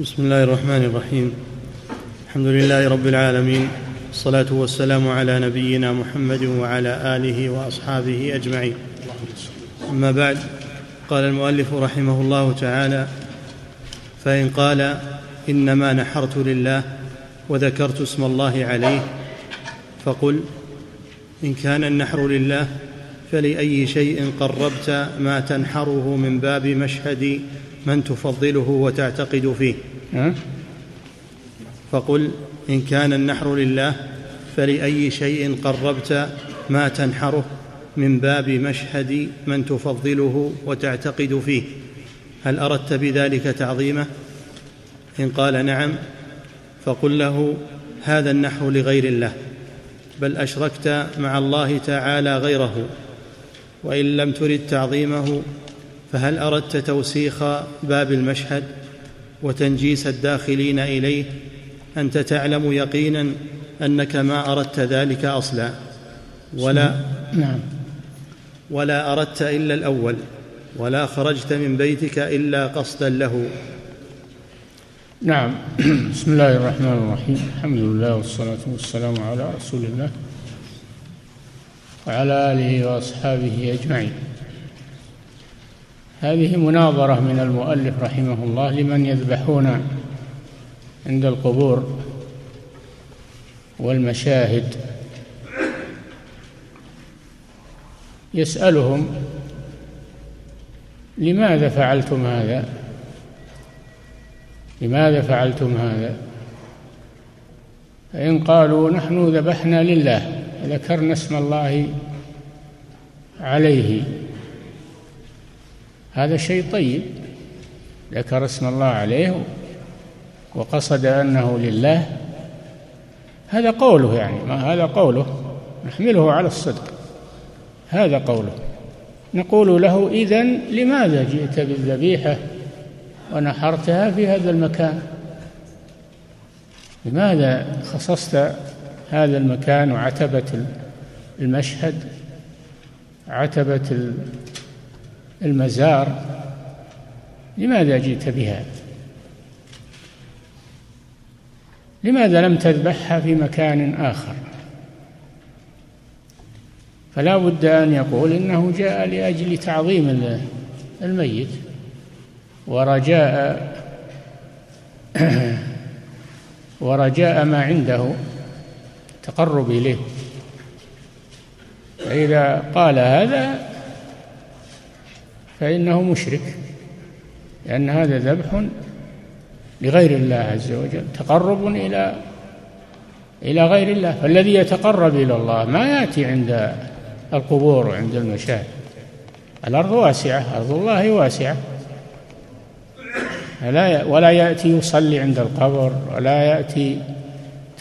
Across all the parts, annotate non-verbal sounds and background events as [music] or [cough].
بسم الله الرحمن الرحيم. الحمد لله رب العالمين. الصلاة والسلام على نبينا محمد وعلى آله وأصحابه أجمعين. أما بعد قال المؤلف رحمه الله تعالى فإن قال إنما نحرت لله وذكرت اسم الله عليه فقل إن كان النحر لله فلأي شيء قربت ما تنحره من باب مشهد من تفضله وتعتقد فيه. فقل إن كان النحر لله فلأي شيء قربت ما تنحره من باب مشهد من تفضله وتعتقد فيه. هل أردت بذلك تعظيمه؟ إن قال نعم فقل له هذا النحر لغير الله بل أشركت مع الله تعالى غيره وإن لم ترد تعظيمه فهل أردت توسيخ باب المشهد وتنجيس الداخلين إليه؟ أنت تعلم يقينا أنك ما أردت ذلك أصلا. ولا نعم. ولا أردت إلا الأول ولا خرجت من بيتك إلا قصدا له. نعم. [clears throat] بسم الله الرحمن الرحيم. الحمد لله والصلاة والسلام على رسول الله وعلى آله وأصحابه أجمعين. هذه مناظرة من المؤلف رحمه الله لمن يذبحون عند القبور والمشاهد. يسألهم لماذا فعلتم هذا؟ لماذا فعلتم هذا؟ فإن قالوا نحن ذبحنا لله ذكرنا اسم الله عليه. هذا شيء طيب. ذكر اسم الله عليه وقصد أنه لله. هذا قوله يعني ما هذا قوله؟ نحمله على الصدق. هذا قوله. نقول له إذن لماذا جئت بالذبيحة ونحرتها في هذا المكان؟ لماذا خصصت هذا المكان وعتبة المشهد؟ عتبة المزار لماذا جئت بها؟ لماذا لم تذبحها في مكان آخر؟ فلا بد أن يقول إنه جاء لأجل تعظيم الميت ورجاء [clears throat] ورجاء ما عنده تقرب إليه. فإذا قال هذا فإنه مشرك لأن هذا ذبح لغير الله عز وجل تقرب إلى إلى غير الله. فالذي يتقرب إلى الله ما يأتي عند القبور وعند المشاهد. الأرض واسعة أرض الله واسعة. لا ولا يأتي يصلي عند القبر ولا يأتي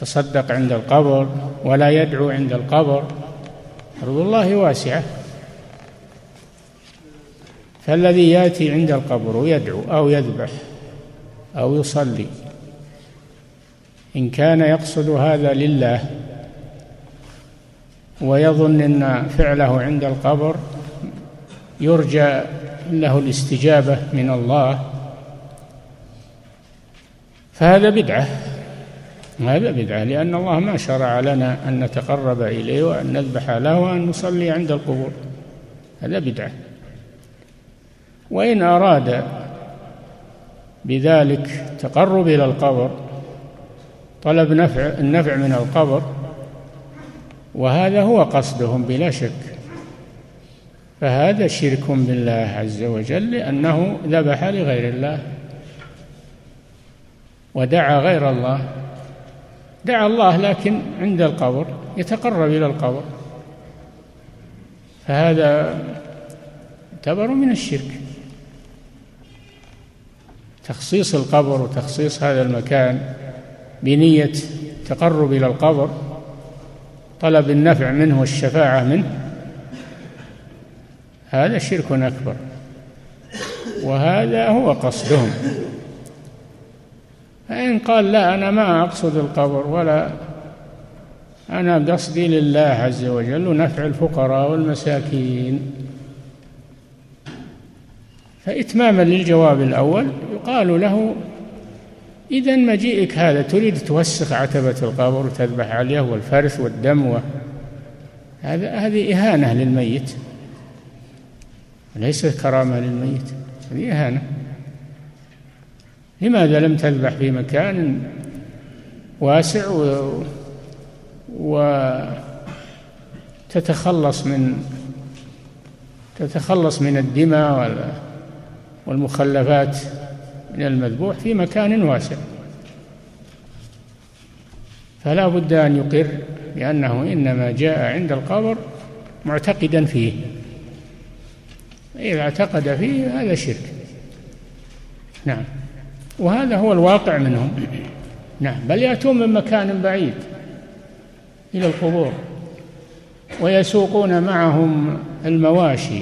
تصدق عند القبر ولا يدعو عند القبر. أرض الله واسعة. فالذي يأتي عند القبر ويدعو أو يذبح أو يصلي. إن كان يقصد هذا لله ويظن إن فعله عند القبر يرجى له الاستجابة من الله فهذا بدعة. هذا بدعة لأن الله ما شرع لنا أن نتقرب إليه وأن نذبح له وأن نصلي عند القبور. هذا بدعة. وإن أراد بذلك تقرب إلى القبر طلب نفع النفع من القبر وهذا هو قصدهم بلا شك. فهذا شرك بالله عز وجل لأنه ذبح لغير الله ودعا غير الله. دعا الله لكن عند القبر يتقرب إلى القبر. فهذا يعتبر من الشرك. تخصيص القبر وتخصيص هذا المكان بنية تقرب إلى القبر طلب النفع منه والشفاعة منه هذا شرك أكبر. وهذا هو قصدهم. فإن قال لا أنا ما أقصد القبر ولا أنا قصدي لله عز وجل نفع الفقراء والمساكين. فإتماما للجواب الأول يقال له إذا مجيئك هذا تريد توسخ عتبة القبر وتذبح عليه والفرث والدم و... هذا هذه إهانة للميت. ليست كرامة للميت هذه إهانة. لماذا لم تذبح في مكان واسع و, وتتخلص من تتخلص من الدماء والمخلفات من المذبوح في مكان واسع. فلا بد أن يقر بأنه إنما جاء عند القبر معتقدا فيه. إذا اعتقد فيه هذا شرك. نعم. وهذا هو الواقع منهم. نعم. بل يأتون من مكان بعيد إلى القبور ويسوقون معهم المواشي.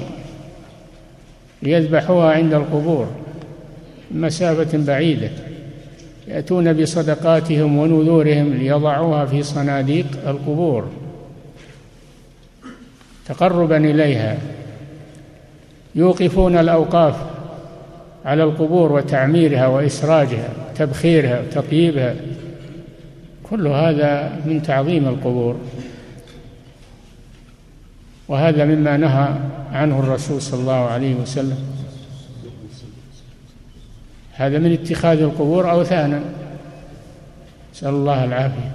ليذبحوها عند القبور مسافة بعيدة يأتون بصدقاتهم ونذورهم ليضعوها في صناديق القبور. تقربا إليها. يوقفون الأوقاف على القبور وتعميرها وإسراجها تبخيرها وتطييبها. كل هذا من تعظيم القبور. وهذا مما نهى عنه الرسول صلى الله عليه وسلم. هذا من اتخاذ القبور أوثانا. نسأل الله العافية.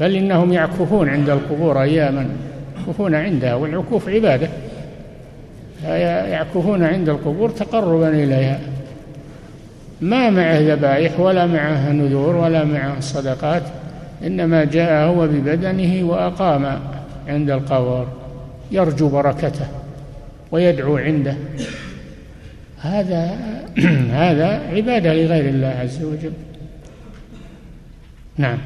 بل إنهم يعكفون عند القبور أياما. يعكفون عندها والعكوف عبادة. يعكفون عند القبور تقربا إليها. ما معه ذبائح ولا معه نذور ولا معه صدقات إنما جاء هو ببدنه وأقام. عند القبر يرجو بركته ويدعو عنده. هذا [clears throat] هذا عبادة لغير الله عز وجل. نعم.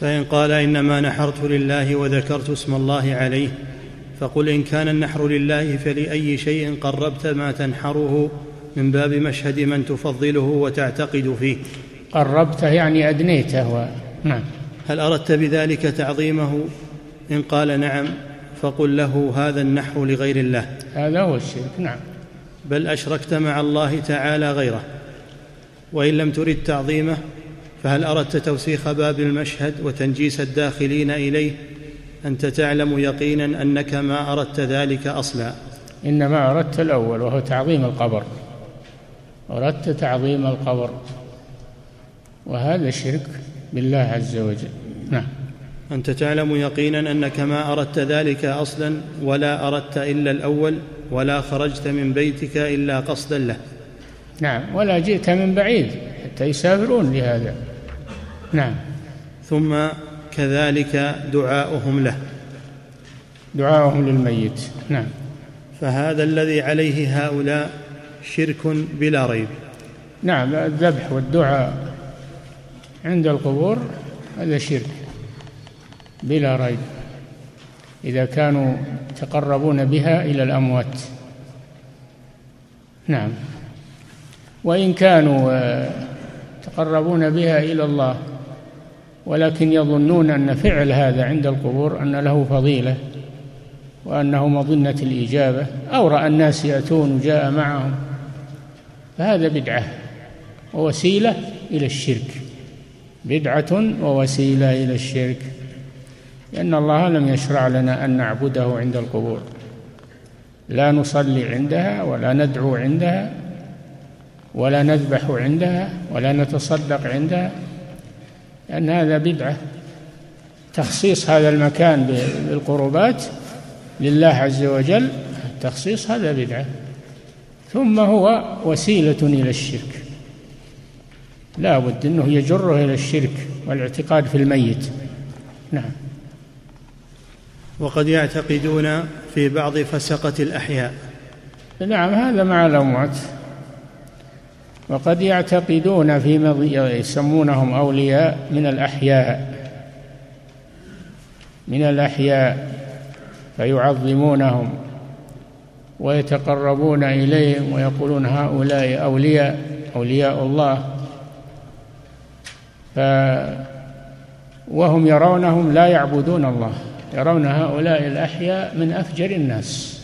فإن قال إنما نحرت لله وذكرت اسم الله عليه فقل إن كان النحر لله فلأي شيء قربت ما تنحره من باب مشهد من تفضله وتعتقد فيه. قربته يعني أدنيته و... نعم. هل أردت بذلك تعظيمه؟ إن قال نعم فقل له هذا النحر لغير الله. هذا هو الشرك نعم. بل أشركت مع الله تعالى غيره. وإن لم ترد تعظيمه فهل أردت توسيخ باب المشهد وتنجيس الداخلين إليه؟ أنت تعلم يقينا أنك ما أردت ذلك أصلا. إنما أردت الأول وهو تعظيم القبر. أردت تعظيم القبر. وهذا شرك. بالله عز وجل. نعم. أنت تعلم يقينا أنك ما أردت ذلك أصلا ولا أردت إلا الأول ولا خرجت من بيتك إلا قصدا له. نعم. ولا جئت من بعيد حتى يسافرون لهذا. نعم. ثم كذلك دعاؤهم له. دعاؤهم للميت. نعم. فهذا الذي عليه هؤلاء شرك بلا ريب. نعم. الذبح والدعاء عند القبور هذا شرك بلا ريب. إذا كانوا يتقربون بها إلى الأموات. نعم. وإن كانوا يتقربون بها إلى الله ولكن يظنون أن فعل هذا عند القبور أن له فضيلة وأنه مظنة الإجابة أو رأى الناس يأتون وجاء معهم فهذا بدعة ووسيلة إلى الشرك. بدعة ووسيلة إلى الشرك. لأن الله لم يشرع لنا أن نعبده عند القبور. لا نصلي عندها ولا ندعو عندها ولا نذبح عندها ولا نتصدق عندها لأن هذا بدعة. تخصيص هذا المكان بالقربات لله عز وجل تخصيص هذا بدعة. ثم هو وسيلة إلى الشرك. لا بد أنه يجره إلى الشرك والاعتقاد في الميت. نعم. وقد يعتقدون في بعض فسقة الأحياء. نعم هذا مع الأموات. وقد يعتقدون في يسمونهم أولياء من الأحياء. من الأحياء فيعظمونهم ويتقربون إليهم ويقولون هؤلاء أولياء أولياء الله. ف وهم يرونهم لا يعبدون الله. يرون هؤلاء الأحياء من أفجر الناس.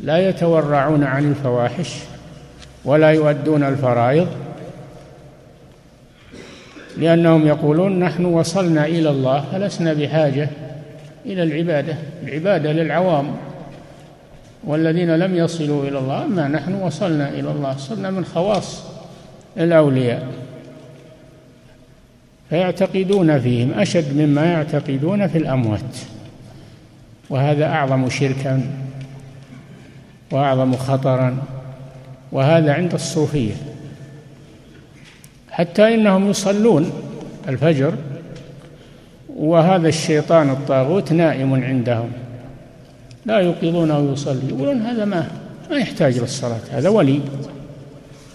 لا يتورعون عن الفواحش ولا يؤدون الفرائض لأنهم يقولون نحن وصلنا إلى الله فلسنا بحاجة إلى العبادة. العبادة للعوام والذين لم يصلوا إلى الله أما نحن وصلنا إلى الله صرنا من خواص الأولياء. فيعتقدون فيهم أشد مما يعتقدون في الأموات. وهذا أعظم شركا وأعظم خطرا وهذا عند الصوفية. حتى إنهم يصلون الفجر وهذا الشيطان الطاغوت نائم عندهم. لا يوقظونه يصلي يقولون هذا ما ما يحتاج للصلاة هذا ولي.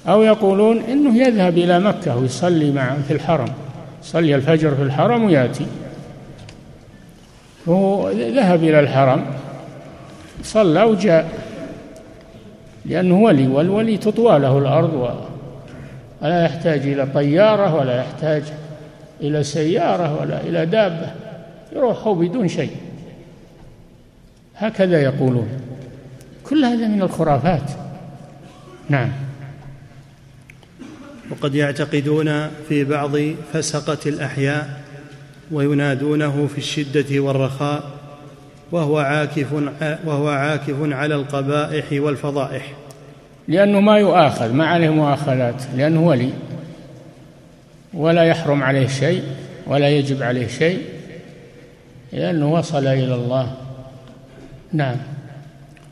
أو يقولون إنه يذهب إلى مكة ويصلي مع في الحرم. صلي الفجر في الحرم ويأتي. وهو ذهب إلى الحرم صلى وجاء لأنه ولي والولي تطوى له الأرض ولا يحتاج إلى طيارة ولا يحتاج إلى سيارة ولا إلى دابة يروح بدون شيء. هكذا يقولون. كل هذا من الخرافات. نعم. وقد يعتقدون في بعض فسقة الأحياء وينادونه في الشدة والرخاء وهو عاكف وهو عاكف على القبائح والفضائح. لأنه ما يؤاخذ ما عليه مؤاخذات لأنه ولي. ولا يحرم عليه شيء ولا يجب عليه شيء لأنه وصل إلى الله. نعم.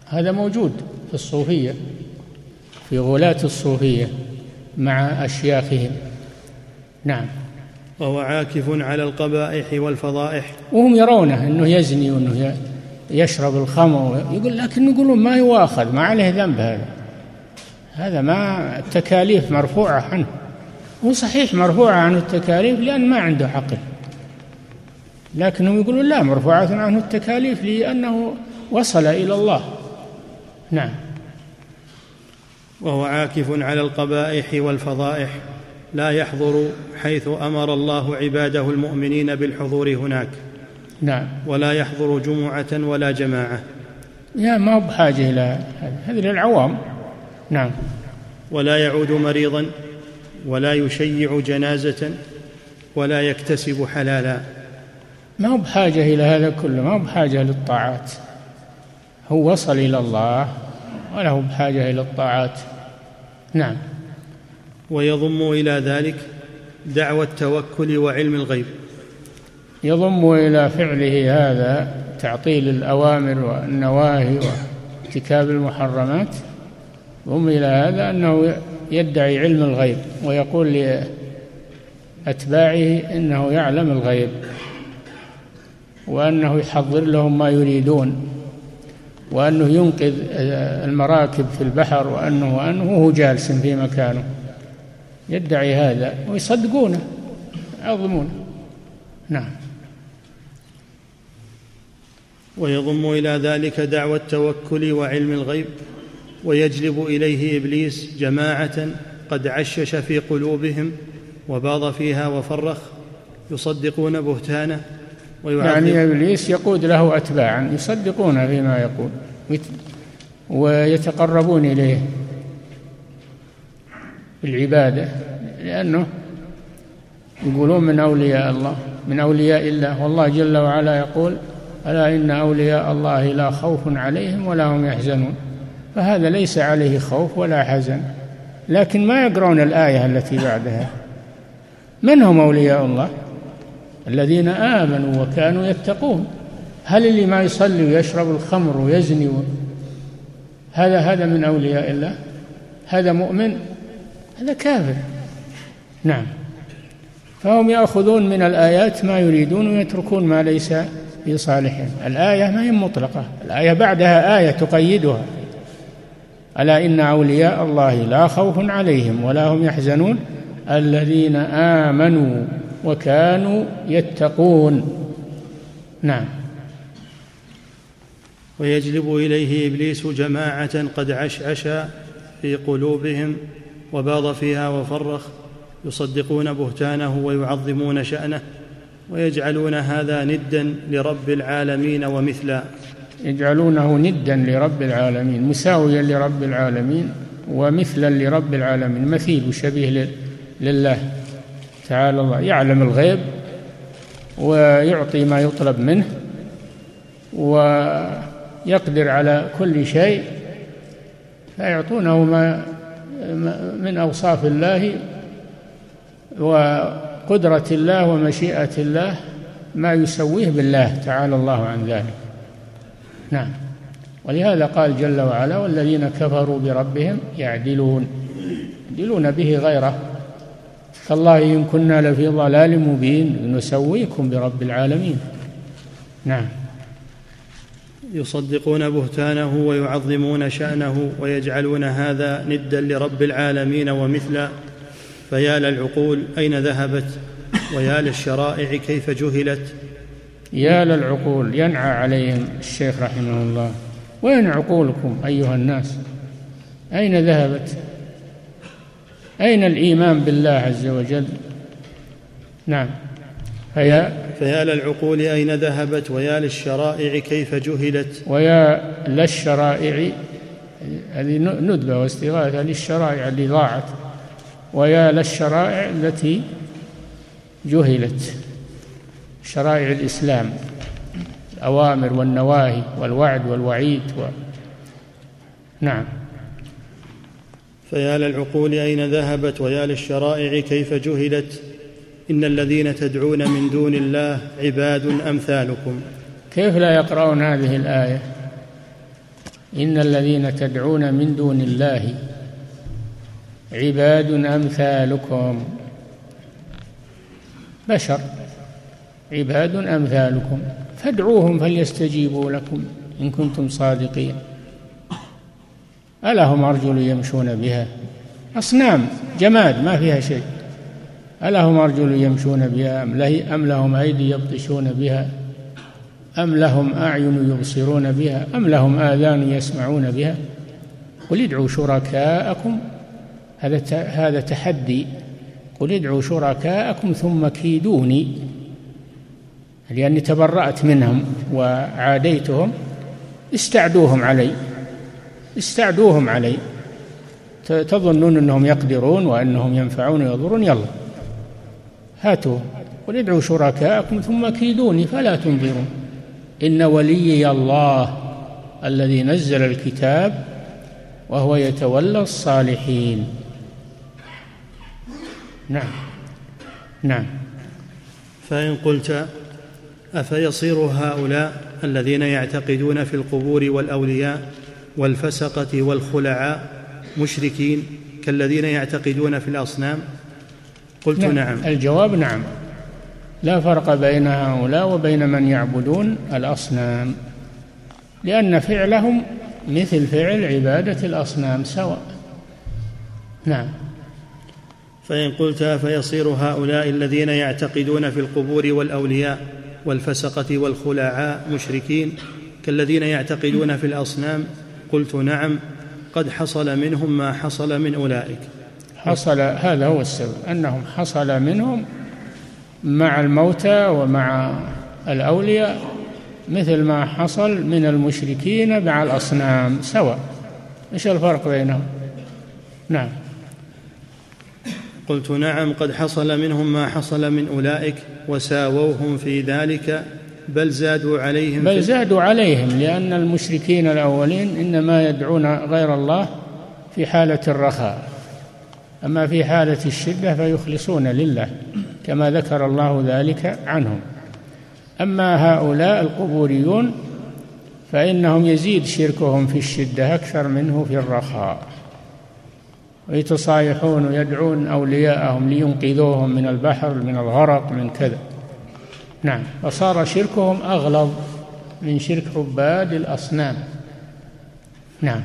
هذا موجود في الصوفية في غلاة الصوفية. مع أشياخهم. نعم. وهو عاكف على القبائح والفضائح. وهم يرونه أنه يزني وأنه يشرب الخمر يقول لكن يقولون ما يواخذ ما عليه ذنب هذا. هذا ما التكاليف مرفوعة عنه. هو صحيح مرفوعة عنه التكاليف لأن ما عنده عقل. لكنهم يقولون لا مرفوعة عنه التكاليف لأنه وصل إلى الله. نعم. وهو عاكف على القبائح والفضائح لا يحضر حيث أمر الله عباده المؤمنين بالحضور هناك. نعم. ولا يحضر جمعة ولا جماعة. يا ما هو بحاجة إلى هذه للعوام. نعم. ولا يعود مريضا ولا يشيع جنازة ولا يكتسب حلالا. ما هو بحاجة إلى هذا كله؟ ما هو بحاجة للطاعات هو وصل إلى الله ولا هو بحاجة إلى الطاعات. نعم. ويضم إلى ذلك دعوى التوكل وعلم الغيب. يضم إلى فعله هذا تعطيل الأوامر والنواهي وارتكاب المحرمات. يضم إلى هذا أنه يدعي علم الغيب ويقول لأتباعه إنه يعلم الغيب وأنه يحضر لهم ما يريدون. وأنه ينقذ المراكب في البحر وأنه وأنه هو جالس في مكانه. يدعي هذا ويصدقونه يعظمونه. نعم. ويضم إلى ذلك دعوى التوكل وعلم الغيب ويجلب إليه إبليس جماعة قد عشش في قلوبهم وباض فيها وفرخ يصدقون بهتانه يعني إبليس يقود له اتباعا يصدقون فيما يقول ويتقربون إليه بالعبادة لأنه يقولون من أولياء الله من أولياء الله. والله جل وعلا يقول ألا إن أولياء الله لا خوف عليهم ولا هم يحزنون. فهذا ليس عليه خوف ولا حزن لكن ما يقرون الآية التي بعدها. من هم أولياء الله؟ الذين آمنوا وكانوا يتقون. هل اللي ما يصلي ويشرب الخمر ويزني و... هذا هذا من أولياء الله؟ هذا مؤمن؟ هذا كافر. نعم. فهم يأخذون من الآيات ما يريدون ويتركون ما ليس في صالحهم. الآية ما هي مطلقة. الآية بعدها آية تقيدها. ألا إن أولياء الله لا خوف عليهم ولا هم يحزنون. الذين آمنوا وكانوا يتقون. نعم. ويجلب إليه إبليس جماعة قد عشعش في قلوبهم وباض فيها وفرخ يصدقون بهتانه ويعظمون شأنه ويجعلون هذا ندا لرب العالمين ومثلا. يجعلونه ندا لرب العالمين مساويا لرب العالمين ومثلا لرب العالمين مثيل وشبيه لله. تعالى الله يعلم الغيب ويعطي ما يطلب منه ويقدر على كل شيء فيعطونه ما من أوصاف الله وقدرة الله ومشيئة الله ما يسويه بالله تعالى الله عن ذلك. نعم. ولهذا قال جل وعلا والذين كفروا بربهم يعدلون يعدلون به غيره. تالله إن كنا لفي ضلال مبين نسويكم برب العالمين. نعم. يصدقون بهتانه ويعظمون شأنه ويجعلون هذا ندا لرب العالمين ومثلا. فيا للعقول أين ذهبت؟ ويا للشرائع كيف جهلت؟ يا للعقول ينعى عليهم الشيخ رحمه الله. وين عقولكم أيها الناس؟ أين ذهبت؟ أين الإيمان بالله عز وجل؟ نعم. فيا فيا للعقول أين ذهبت ويا للشرائع كيف جهلت؟ ويا للشرائع هذه ندبة واستغاثة للشرائع اللي ضاعت ويا للشرائع التي جهلت. شرائع الإسلام الأوامر والنواهي والوعد والوعيد و... نعم. فيا للعقول أين ذهبت ويا للشرائع كيف جهلت؟ إن الذين تدعون من دون الله عباد أمثالكم. كيف لا يقرأون هذه الآية؟ إن الذين تدعون من دون الله عباد أمثالكم. بشر. عباد أمثالكم. فادعوهم فليستجيبوا لكم إن كنتم صادقين. ألهم أرجل يمشون بها؟ أصنام جماد ما فيها شيء. ألهم أرجل يمشون بها؟ أم لهم أيدي يبطشون بها؟ أم لهم أعين يبصرون بها؟ أم لهم آذان يسمعون بها؟ قل ادعوا شركاءكم. هذا هذا تحدي. قل ادعوا شركاءكم ثم كيدوني. لأني تبرأت منهم وعاديتهم. استعدوهم علي. استعدوهم علي. تظنون أنهم يقدرون وأنهم ينفعون ويضرون يلا. هاتوا قل ادعوا شركاءكم ثم كيدوني فلا تنظرون. إن وليي الله الذي نزل الكتاب وهو يتولى الصالحين. نعم. نعم. فإن قلت أفيصير هؤلاء الذين يعتقدون في القبور والأولياء والفسقة والخلعاء مشركين كالذين يعتقدون في الأصنام؟ قلت نعم, نعم. الجواب نعم. لا فرق بين هؤلاء وبين من يعبدون الأصنام لأن فعلهم مثل فعل عبادة الأصنام سواء. نعم. فإن قلت فيصير هؤلاء الذين يعتقدون في القبور والأولياء والفسقة والخلعاء مشركين كالذين يعتقدون في الأصنام؟ قلت نعم قد حصل منهم ما حصل من أولئك. حصل هذا هو السبب أنهم حصل منهم مع الموتى ومع الأولياء مثل ما حصل من المشركين مع الأصنام سواء. إيش الفرق بينهم؟ نعم. قلت نعم قد حصل منهم ما حصل من أولئك وساووهم في ذلك بل زادوا عليهم بل زادوا عليهم لأن المشركين الأولين إنما يدعون غير الله في حالة الرخاء. أما في حالة الشدة فيخلصون لله كما ذكر الله ذلك عنهم. أما هؤلاء القبوريون فإنهم يزيد شركهم في الشدة أكثر منه في الرخاء. ويتصايحون ويدعون أولياءهم لينقذوهم من البحر من الغرق من كذا. نعم. فصار شركهم أغلظ من شرك عباد الأصنام. نعم.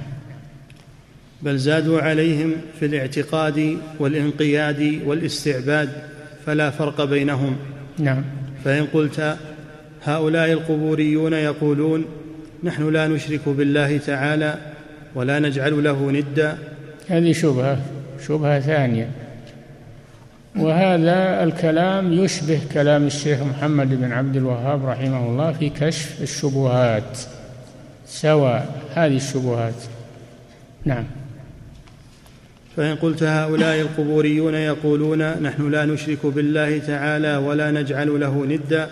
بل زادوا عليهم في الاعتقاد والانقياد والاستعباد فلا فرق بينهم. نعم. فإن قلت هؤلاء القبوريون يقولون نحن لا نشرك بالله تعالى ولا نجعل له ندا. هذه شبهة شبهة ثانية. وهذا الكلام يشبه كلام الشيخ محمد بن عبد الوهاب رحمه الله في كشف الشبهات سواء هذه الشبهات. نعم. فإن قلت هؤلاء القبوريون يقولون نحن لا نشرك بالله تعالى ولا نجعل له ندا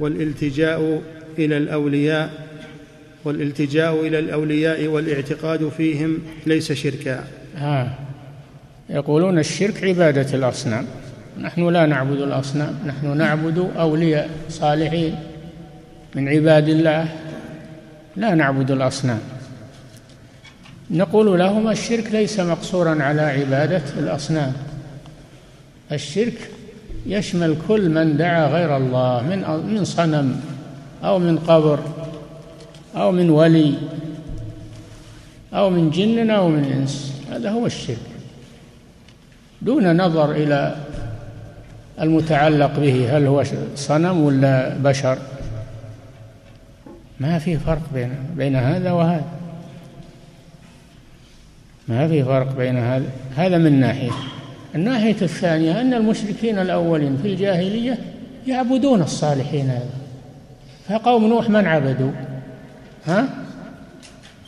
والالتجاء إلى الأولياء والالتجاء إلى الأولياء والإعتقاد فيهم ليس شركا. ها يقولون الشرك عبادة الأصنام. نحن لا نعبد الأصنام نحن نعبد أولياء صالحين. من عباد الله لا نعبد الأصنام. نقول لهم الشرك ليس مقصورا على عبادة الأصنام. الشرك يشمل كل من دعا غير الله من من صنم أو من قبر أو من ولي أو من جن أو من إنس. هذا هو الشرك. دون نظر إلى المتعلق به هل هو صنم ولا بشر. ما في فرق بين بين هذا وهذا. ما في فرق بين هذا. هذا من ناحية. الناحية الثانية أن المشركين الأولين في الجاهلية يعبدون الصالحين هذا فقوم نوح من عبدوا؟ ها؟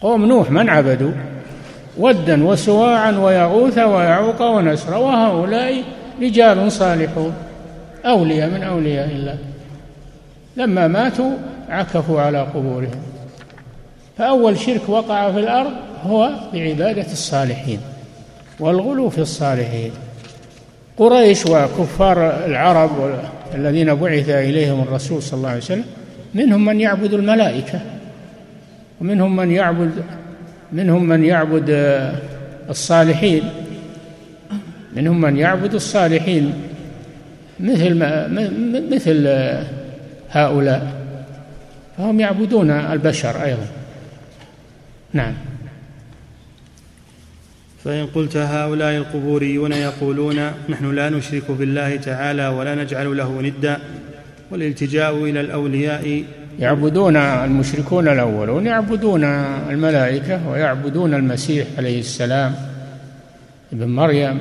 قوم نوح من عبدوا؟ ودا وسواعا ويغوث ويعوق ونسر وهؤلاء رجال صالحون. أولياء من أولياء الله. لما ماتوا عكفوا على قبورهم. فأول شرك وقع في الأرض هو بعبادة الصالحين والغلو في الصالحين. قريش وكفار العرب الذين بعث إليهم الرسول صلى الله عليه وسلم منهم من يعبد الملائكة ومنهم من يعبد منهم من يعبد الصالحين. منهم من يعبد الصالحين. مثل ما مثل هؤلاء. فهم يعبدون البشر أيضا. نعم. فإن قلت هؤلاء القبوريون يقولون نحن لا نشرك بالله تعالى ولا نجعل له ندا والالتجاء إلى الأولياء يعبدون المشركون الأولون يعبدون الملائكة ويعبدون المسيح عليه السلام ابن مريم.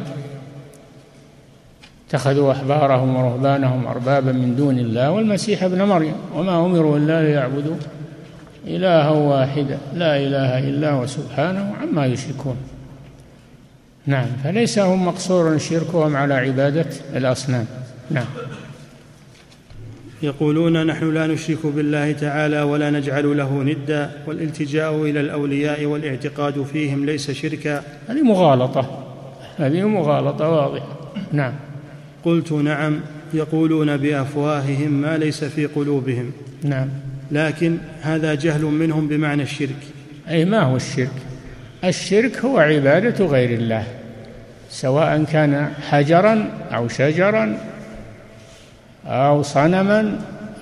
اتخذوا أحبارهم ورهبانهم أربابا من دون الله والمسيح ابن مريم. وما أمروا إلا ليعبدوا إلها واحدا لا إله إلا هو سبحانه عما يشركون. نعم فليس هم مقصور شركهم على عبادة الأصنام. نعم. يقولون نحن لا نشرك بالله تعالى ولا نجعل له ندا والالتجاء إلى الأولياء والاعتقاد فيهم ليس شركا. هذه مغالطة. هذه مغالطة واضحة. نعم. قلت نعم يقولون بأفواههم ما ليس في قلوبهم. نعم. لكن هذا جهل منهم بمعنى الشرك. أي ما هو الشرك؟ الشرك هو عبادة غير الله سواء كان حجرا أو شجرا أو صنما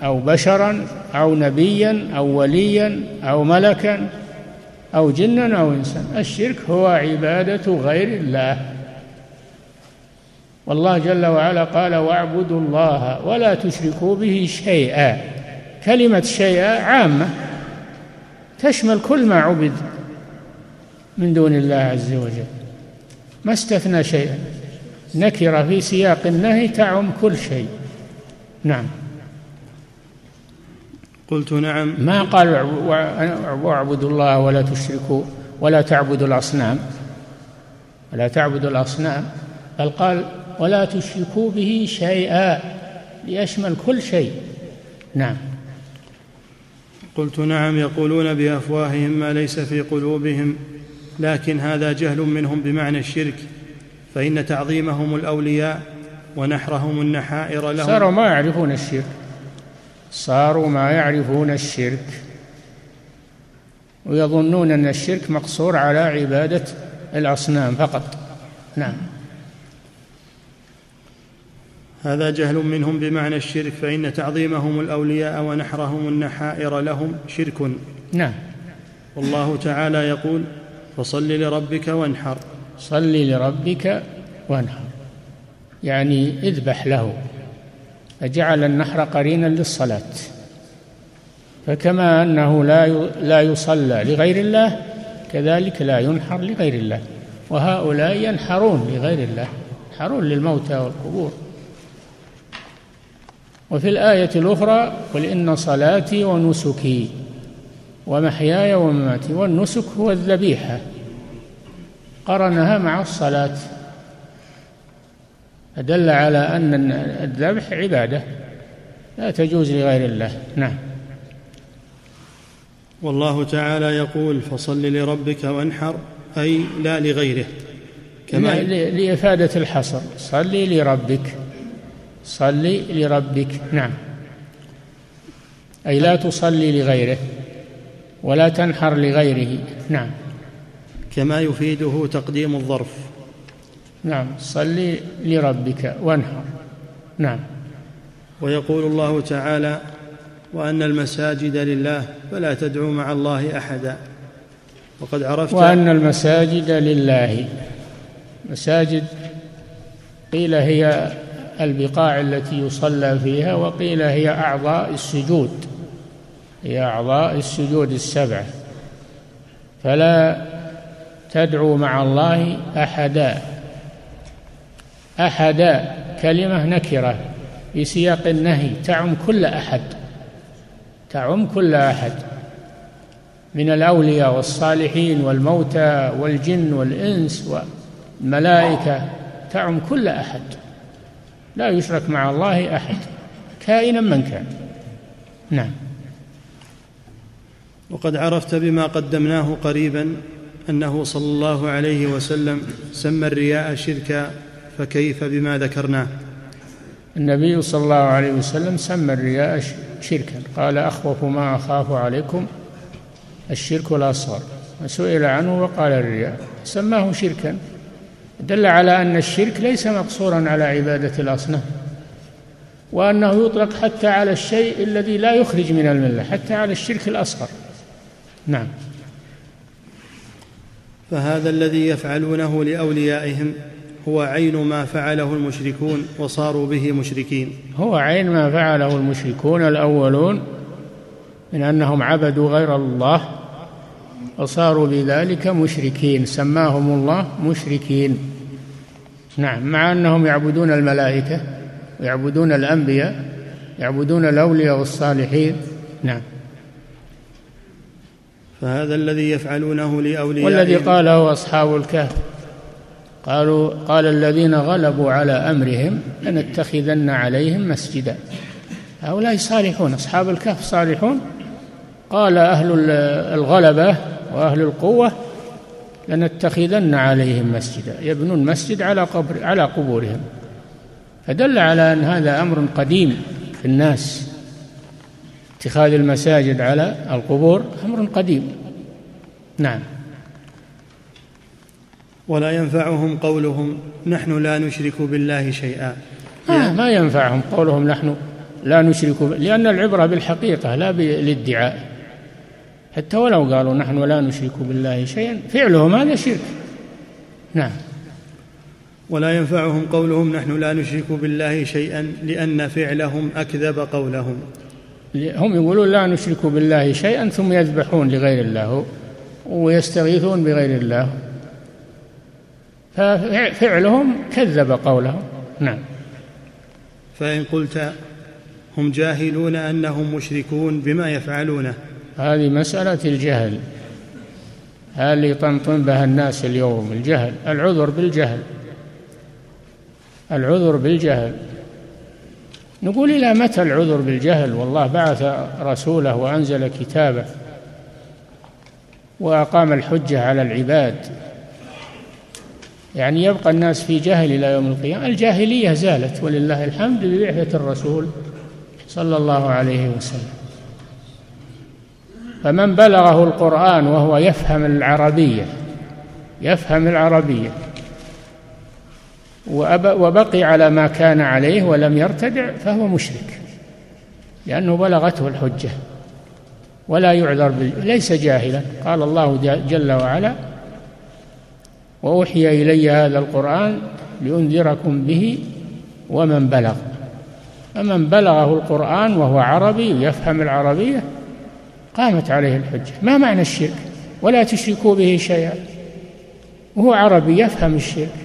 أو بشرا أو نبيا أو وليا أو ملكا أو جنا أو انسان الشرك هو عبادة غير الله. والله جل وعلا قال واعبدوا الله ولا تشركوا به شيئا. كلمة شيئا عامة تشمل كل ما عبد من دون الله عز وجل. ما استثنى شيئا. نكرة في سياق النهي تعم كل شيء. نعم. قلت نعم. ما قال واعبدوا الله ولا تشركوا ولا تعبدوا الأصنام. ولا تعبدوا الأصنام. بل قال ولا تشركوا به شيئا ليشمل كل شيء. نعم. قلت نعم يقولون بأفواههم ما ليس في قلوبهم لكن هذا جهل منهم بمعنى الشرك فإن تعظيمهم الأولياء ونحرهم النحائر لهم. صاروا ما يعرفون الشرك. صاروا ما يعرفون الشرك. ويظنون أن الشرك مقصور على عبادة الأصنام فقط. نعم. هذا جهل منهم بمعنى الشرك فإن تعظيمهم الأولياء ونحرهم النحائر لهم شرك. نعم. والله تعالى يقول فصل لربك وانحر. صل لربك وانحر. يعني اذبح له. فجعل النحر قرينا للصلاة. فكما أنه لا لا يصلى لغير الله كذلك لا ينحر لغير الله. وهؤلاء ينحرون لغير الله ينحرون للموتى والقبور. وفي الآية الأخرى قل إن صلاتي ونسكي ومحياي ومماتي والنسك هو الذبيحة. قرنها مع الصلاة. فدل على أن الذبح عبادة لا تجوز لغير الله. نعم. والله تعالى يقول فصل لربك وانحر أي لا لغيره. كما لإفادة الحصر. صلي لربك. صلي لربك. نعم. أي لا تصلي لغيره ولا تنحر لغيره. نعم. كما يفيده تقديم الظرف. نعم صلي لربك وانحر. نعم. ويقول الله تعالى وأن المساجد لله فلا تدعوا مع الله أحدا. وقد عرفت وأن المساجد لله. مساجد قيل هي البقاع التي يصلى فيها وقيل هي أعضاء السجود. هي أعضاء السجود السبعة فلا تدعو مع الله أحدا. أحدا كلمة نكرة في سياق النهي تعم كل أحد. تعم كل أحد. من الأولياء والصالحين والموتى والجن والإنس والملائكة تعم كل أحد. لا يشرك مع الله أحد. كائنا من كان. نعم. وقد عرفت بما قدمناه قريبا أنه صلى الله عليه وسلم سمى الرياء شركا. فكيف بما ذكرناه؟ النبي صلى الله عليه وسلم سمى الرياء شركا. قال أخوف ما أخاف عليكم الشرك الاصغر وسئل عنه وقال الرياء. سماه شركا. دل على أن الشرك ليس مقصورا على عبادة الأصنام وأنه يطلق حتى على الشيء الذي لا يخرج من الملة حتى على الشرك الأصغر. نعم. فهذا الذي يفعلونه لأوليائهم. هو عين ما فعله المشركون وصاروا به مشركين. هو عين ما فعله المشركون الأولون من أنهم عبدوا غير الله وصاروا بذلك مشركين سماهم الله مشركين. نعم مع أنهم يعبدون الملائكة ويعبدون الأنبياء يعبدون الأولياء والصالحين. نعم. فهذا الذي يفعلونه لأوليائهم. والذي قاله أصحاب الكهف. قالوا قال الذين غلبوا على أمرهم لنتخذن عليهم مسجدا. هؤلاء صالحون أصحاب الكهف صالحون. قال أهل الغلبة وأهل القوة لنتخذن عليهم مسجدا يبنون مسجد على قبر على قبورهم. فدل على أن هذا أمر قديم في الناس. اتخاذ المساجد على القبور أمر قديم. نعم. ولا ينفعهم قولهم نحن لا نشرك بالله شيئا. آه ما ينفعهم قولهم نحن لا نشرك لأن العبرة بالحقيقة لا بالادعاء. حتى ولو قالوا نحن لا نشرك بالله شيئا فعلهم هذا شرك. نعم. ولا ينفعهم قولهم نحن لا نشرك بالله شيئا لأن فعلهم أكذب قولهم. هم يقولون لا نشرك بالله شيئا ثم يذبحون لغير الله ويستغيثون بغير الله. ففعلهم كذب قولهم. نعم. فإن قلت هم جاهلون أنهم مشركون بما يفعلونه. هذه مسألة الجهل. هذه اللي يطنطن بها الناس اليوم؟ الجهل. العذر بالجهل. العذر بالجهل. نقول إلى متى العذر بالجهل؟ والله بعث رسوله وأنزل كتابه وأقام الحجة على العباد. يعني يبقى الناس في جهل إلى يوم القيامة. الجاهلية زالت ولله الحمد ببعثة الرسول صلى الله عليه وسلم. فمن بلغه القرآن وهو يفهم العربية يفهم العربية وبقي على ما كان عليه ولم يرتدع فهو مشرك لأنه بلغته الحجة ولا يعذر ليس جاهلا. قال الله جل وعلا وأوحي إلي هذا القرآن لأنذركم به ومن بلغ. فمن بلغه القرآن وهو عربي يفهم العربية قامت عليه الحجة. ما معنى الشرك؟ ولا تشركوا به شيئا. وهو عربي يفهم الشرك.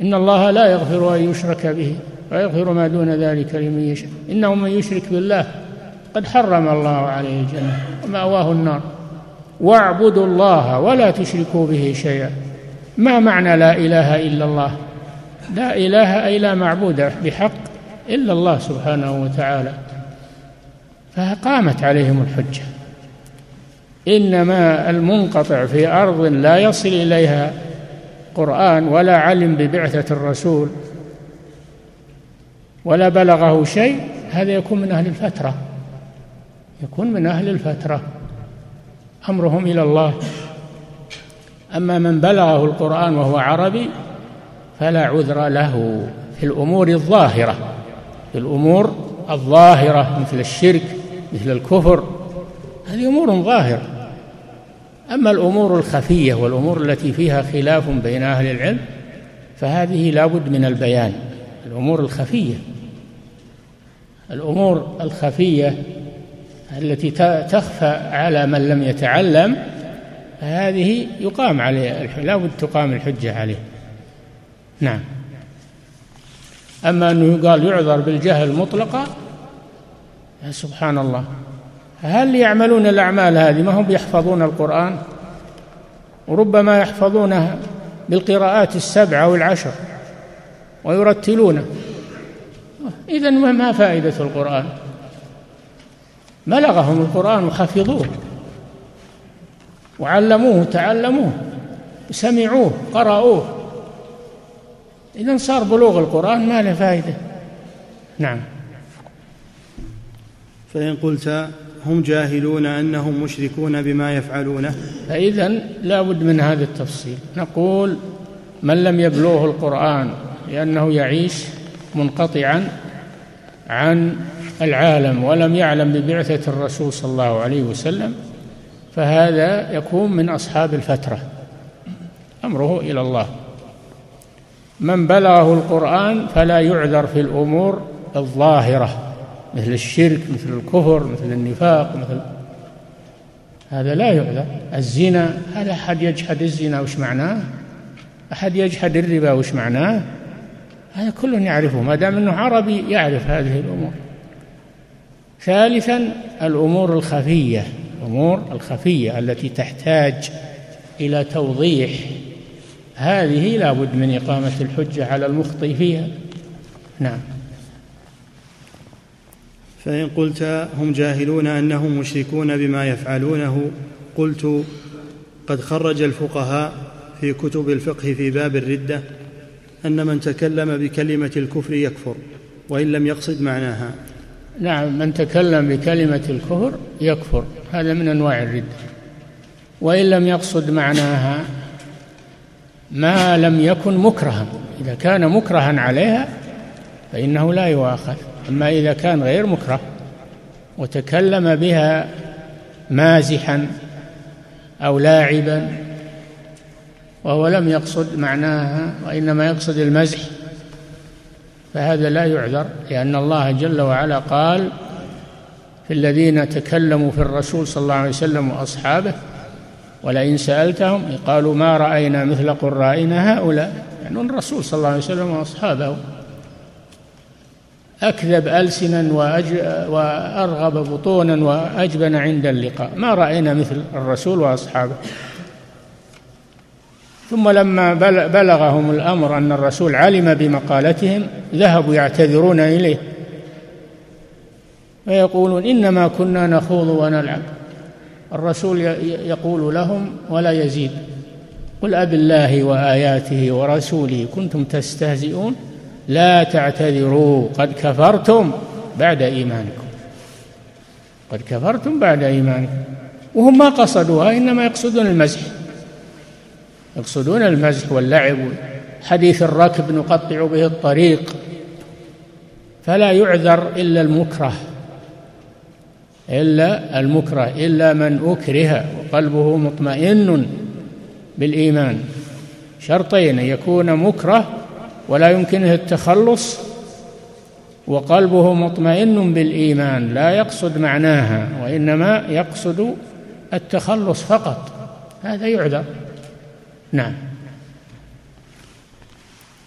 إن الله لا يغفر أن يشرك به ويغفر ما دون ذلك لمن يشاء. إنه من يشرك بالله. قد حرم الله عليه الجنة ومأواه النار. واعبدوا الله ولا تشركوا به شيئا. ما معنى لا إله إلا الله؟ لا إله اي لا معبود بحق إلا الله سبحانه وتعالى. فقامت عليهم الحجة. إنما المنقطع في أرض لا يصل إليها قرآن ولا علم ببعثة الرسول ولا بلغه شيء هذا يكون من أهل الفترة. يكون من أهل الفترة. أمرهم إلى الله. أما من بلغه القرآن وهو عربي فلا عذر له في الأمور الظاهرة في الأمور الظاهرة مثل الشرك مثل الكفر. هذه أمور ظاهرة. أما الأمور الخفية والأمور التي فيها خلاف بين أهل العلم فهذه لابد من البيان. الأمور الخفية الأمور الخفية التي تخفى على من لم يتعلم هذه يقام عليه لا بد تقام الحجة عليه. نعم. أما أنه يقال يعذر بالجهل مطلقا سبحان الله. هل يعملون الأعمال هذه؟ ما هم يحفظون القرآن؟ وربما يحفظونه بالقراءات السبعة والعشر ويرتلونه. إذا ما فائدة القرآن؟ بلغهم القرآن وحفظوه. وعلموه تعلموه سمعوه قرأوه. إذا صار بلوغ القرآن ما له فائدة نعم. فإن قلت هم جاهلون أنهم مشركون بما يفعلونه؟ فإذا لا بد من هذا التفصيل. نقول من لم يبلغه القرآن لأنه يعيش منقطعا عن العالم ولم يعلم ببعثة الرسول صلى الله عليه وسلم فهذا يكون من أصحاب الفترة. أمره إلى الله. من بلغه القرآن فلا يعذر في الأمور الظاهرة مثل الشرك مثل الكفر مثل النفاق مثل هذا لا يعذر. الزنا هل أحد يجحد الزنا؟ وش معناه؟ أحد يجحد الربا؟ وش معناه؟ هذا كل يعرفه ما دام أنه عربي يعرف هذه الأمور. ثالثا الأمور الخفية الأمور الخفية التي تحتاج إلى توضيح. هذه لا بد من إقامة الحجة على المخطئ فيها. نعم. فإن قلت هم جاهلون أنهم مشركون بما يفعلونه قلت قد خرج الفقهاء في كتب الفقه في باب الردة أن من تكلم بكلمة الكفر يكفر وإن لم يقصد معناها. نعم من تكلم بكلمة الكفر يكفر. هذا من أنواع الردة وإن لم يقصد معناها ما لم يكن مكرها. إذا كان مكرها عليها فإنه لا يؤاخذ. أما إذا كان غير مكره وتكلم بها مازحا أو لاعبا وهو لم يقصد معناها وإنما يقصد المزح فهذا لا يعذر لأن الله جل وعلا قال في الذين تكلموا في الرسول صلى الله عليه وسلم وأصحابه ولئن سألتهم قالوا ما رأينا مثل قرائنا هؤلاء. يعني الرسول صلى الله عليه وسلم وأصحابه. أكذب ألسنا وأج... وأرغب بطونا وأجبن عند اللقاء. ما رأينا مثل الرسول وأصحابه. ثم لما بلغهم الأمر أن الرسول علم بمقالتهم ذهبوا يعتذرون إليه. ويقولون إنما كنا نخوض ونلعب. الرسول يقول لهم ولا يزيد. قل أب الله وآياته ورسوله كنتم تستهزئون لا تعتذروا. قد كفرتم بعد إيمانكم. قد كفرتم بعد إيمانكم. وهم ما قصدوها إنما يقصدون المزح. يقصدون المزح واللعب. حديث الركب نقطع به الطريق. فلا يعذر إلا المكره. إلا المكره إلا من أكره وقلبه مطمئن بالإيمان. شرطين أن يكون مكره ولا يمكنه التخلص وقلبه مطمئن بالإيمان. لا يقصد معناها وإنما يقصد التخلص فقط. هذا يعذر. نعم.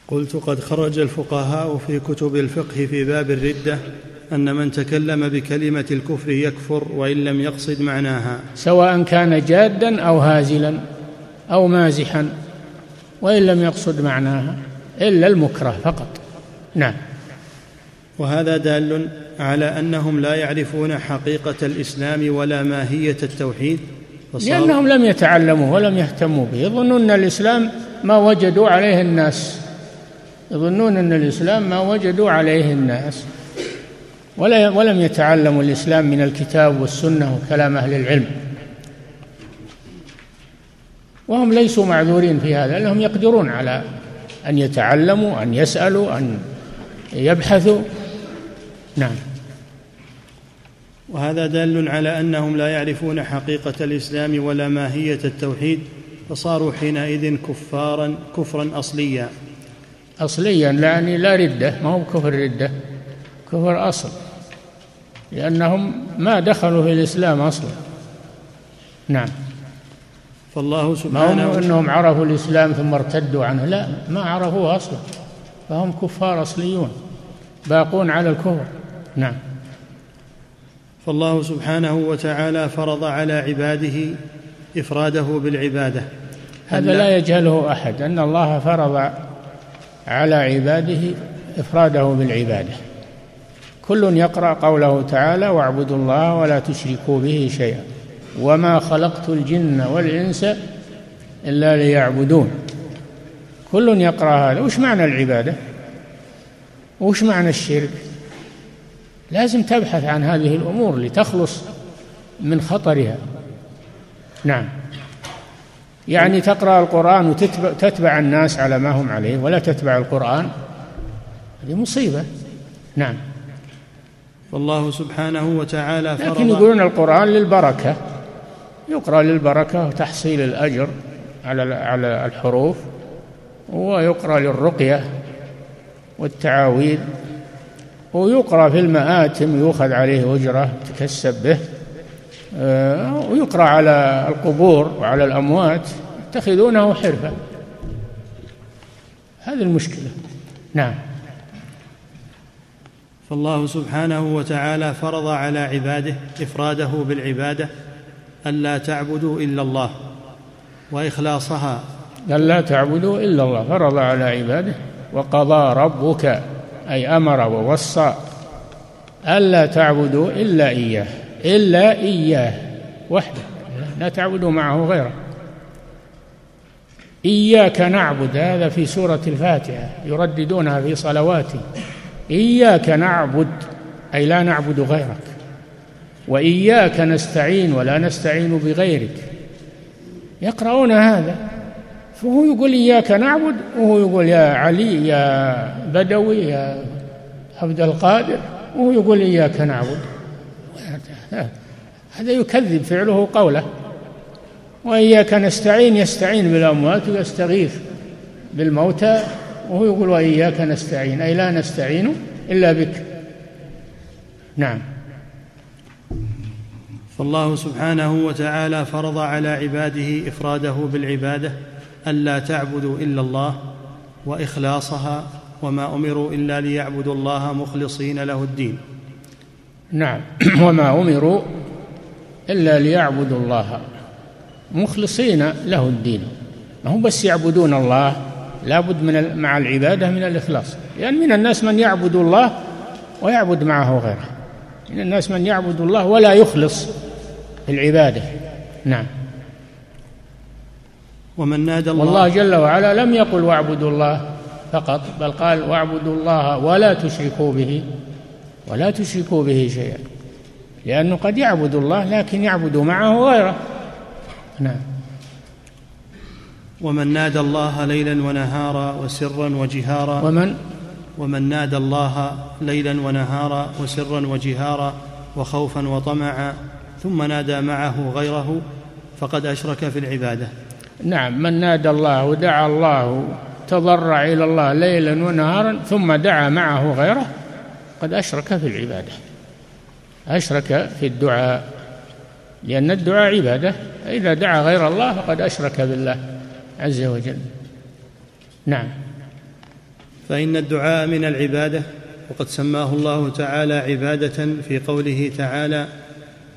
قلت قد خرج الفقهاء في كتب الفقه في باب الردة أن من تكلم بكلمة الكفر يكفر وإن لم يقصد معناها. سواء كان جادا أو هازلا أو مازحا وإن لم يقصد معناها إلا المكره فقط. نعم. وهذا دال على أنهم لا يعرفون حقيقة الإسلام ولا ماهية التوحيد لأنهم لم يتعلموا ولم يهتموا به. يظنون أن الإسلام ما وجدوا عليه الناس. يظنون أن الإسلام ما وجدوا عليه الناس. ولا ولم يتعلموا الإسلام من الكتاب والسنة وكلام أهل العلم. وهم ليسوا معذورين في هذا. لأنهم يقدرون على أن يتعلموا أن يسألوا أن يبحثوا. نعم. وهذا دال على أنهم لا يعرفون حقيقة الإسلام ولا ماهية التوحيد فصاروا حينئذ كفارا كفرا أصليا. اصليا يعني لا ردة ما هو كفر ردة كفر أصل لأنهم ما دخلوا في الإسلام أصلا. نعم. فالله سبحانه ما هم إنهم عرفوا الإسلام ثم ارتدوا عنه لا ما عرفوه أصلا فهم كفار أصليون باقون على الكفر. نعم. فالله سبحانه وتعالى فرض على عباده إفراده بالعبادة. هذا لا يجهله أحد أن الله فرض على عباده إفراده بالعبادة. كل يقرأ قوله تعالى واعبدوا الله ولا تشركوا به شيئا وما خلقت الجن والإنس إلا ليعبدون. كل يقرأ هذا وش معنى العبادة؟ وش معنى الشرك؟ لازم تبحث عن هذه الأمور لتخلص من خطرها. نعم. يعني تقرأ القرآن وتتبع الناس على ما هم عليه ولا تتبع القرآن هذه مصيبة. نعم. والله سبحانه وتعالى فرض لكن يقولون القرآن للبركة. يقرأ للبركة وتحصيل الأجر على على الحروف ويقرأ للرقية والتعاويذ. ويقرأ في المآتم يؤخذ عليه أجرة تكسب به. آه، ويقرأ على القبور وعلى الأموات يتخذونه حرفة. هذه المشكلة. نعم. فالله سبحانه وتعالى فرض على عباده إفراده بالعبادة ألا تعبدوا إلا الله وإخلاصها. ألا تعبدوا إلا الله. فرض على عباده وقضى ربك. أي أمر ووصى ألا تعبدوا إلا إياه إلا إياه وحده لا تعبدوا معه غيره. إياك نعبد هذا في سورة الفاتحة يرددونها في صلواتهم إياك نعبد أي لا نعبد غيرك. وإياك نستعين ولا نستعين بغيرك. يقرؤون هذا. فهو يقول إياك نعبد وهو يقول يا علي يا بدوي يا عبد القادر وهو يقول إياك نعبد. هذا يكذب فعله قوله. وإياك نستعين يستعين بالأموات ويستغيث بالموتى وهو يقول وإياك نستعين أي لا نستعين إلا بك. نعم. فالله سبحانه وتعالى فرض على عباده إفراده بالعبادة الا تعبدوا إلا الله وإخلاصها وما أمروا إلا ليعبدوا الله مخلصين له الدين. نعم. [clears throat] وما أمروا إلا ليعبدوا الله مخلصين له الدين. ما هم بس يعبدون الله لابد من مع العبادة من الإخلاص. لأن يعني من الناس من يعبد الله ويعبد معه غيره. من الناس من يعبد الله ولا يخلص في العبادة. نعم. ومن نادى الله والله جل وعلا لم يقل واعبدوا الله فقط بل قال واعبدوا الله ولا تشركوا به ولا تشركوا به شيئا لأنه قد يعبد الله لكن يعبد معه غيره. نعم. ومن نادى الله ليلا ونهارا وسرا وجهارا ومن؟ ومن نادى الله ليلا ونهارا وسرا وجهارا وخوفا وطمعا ثم نادى معه غيره فقد أشرك في العبادة. نعم من نادى الله ودعا الله تضرع إلى الله ليلا ونهارا ثم دعا معه غيره قد أشرك في العبادة. أشرك في الدعاء لأن الدعاء عبادة. إذا دعا غير الله فقد أشرك بالله عز وجل. نعم. فإن الدعاء من العبادة وقد سماه الله تعالى عبادة في قوله تعالى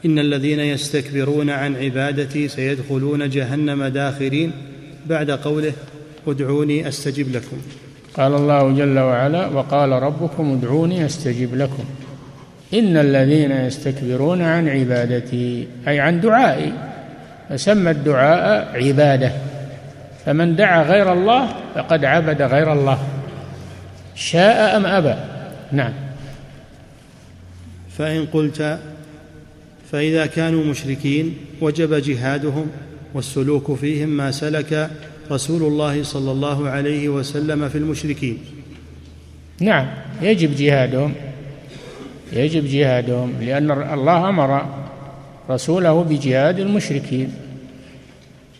إن الذين يستكبرون عن عبادتي سيدخلون جهنم داخرين. بعد قوله ادعوني أستجب لكم. قال الله جل وعلا وقال ربكم ادعوني أستجب لكم. إن الذين يستكبرون عن عبادتي أي عن دعائي فسمى الدعاء عبادة. فمن دعا غير الله فقد عبد غير الله. شاء أم أبى؟ نعم. فإن قلت فإذا كانوا مشركين وجب جهادهم والسلوك فيهم ما سلك رسول الله صلى الله عليه وسلم في المشركين. نعم يجب جهادهم يجب جهادهم لأن الله أمر رسوله بجهاد المشركين.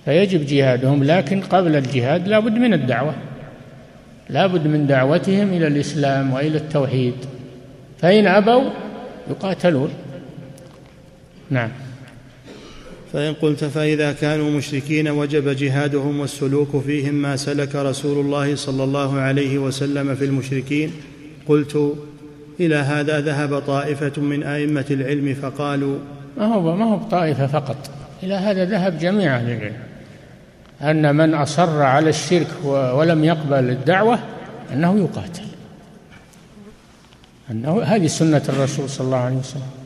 فيجب جهادهم لكن قبل الجهاد لا بد من الدعوة لا بد من دعوتهم إلى الإسلام وإلى التوحيد. فإن أبوا يقاتلون. نعم. فإن قلت فإذا كانوا مشركين وجب جهادهم والسلوك فيهم ما سلك رسول الله صلى الله عليه وسلم في المشركين قلت إلى هذا ذهب طائفة من أئمة العلم فقالوا ما هو ما هو طائفة فقط. إلى هذا ذهب جميع أهل العلم. أن من أصر على الشرك ولم يقبل الدعوة أنه يقاتل. أنه هذه سنة الرسول صلى الله عليه وسلم.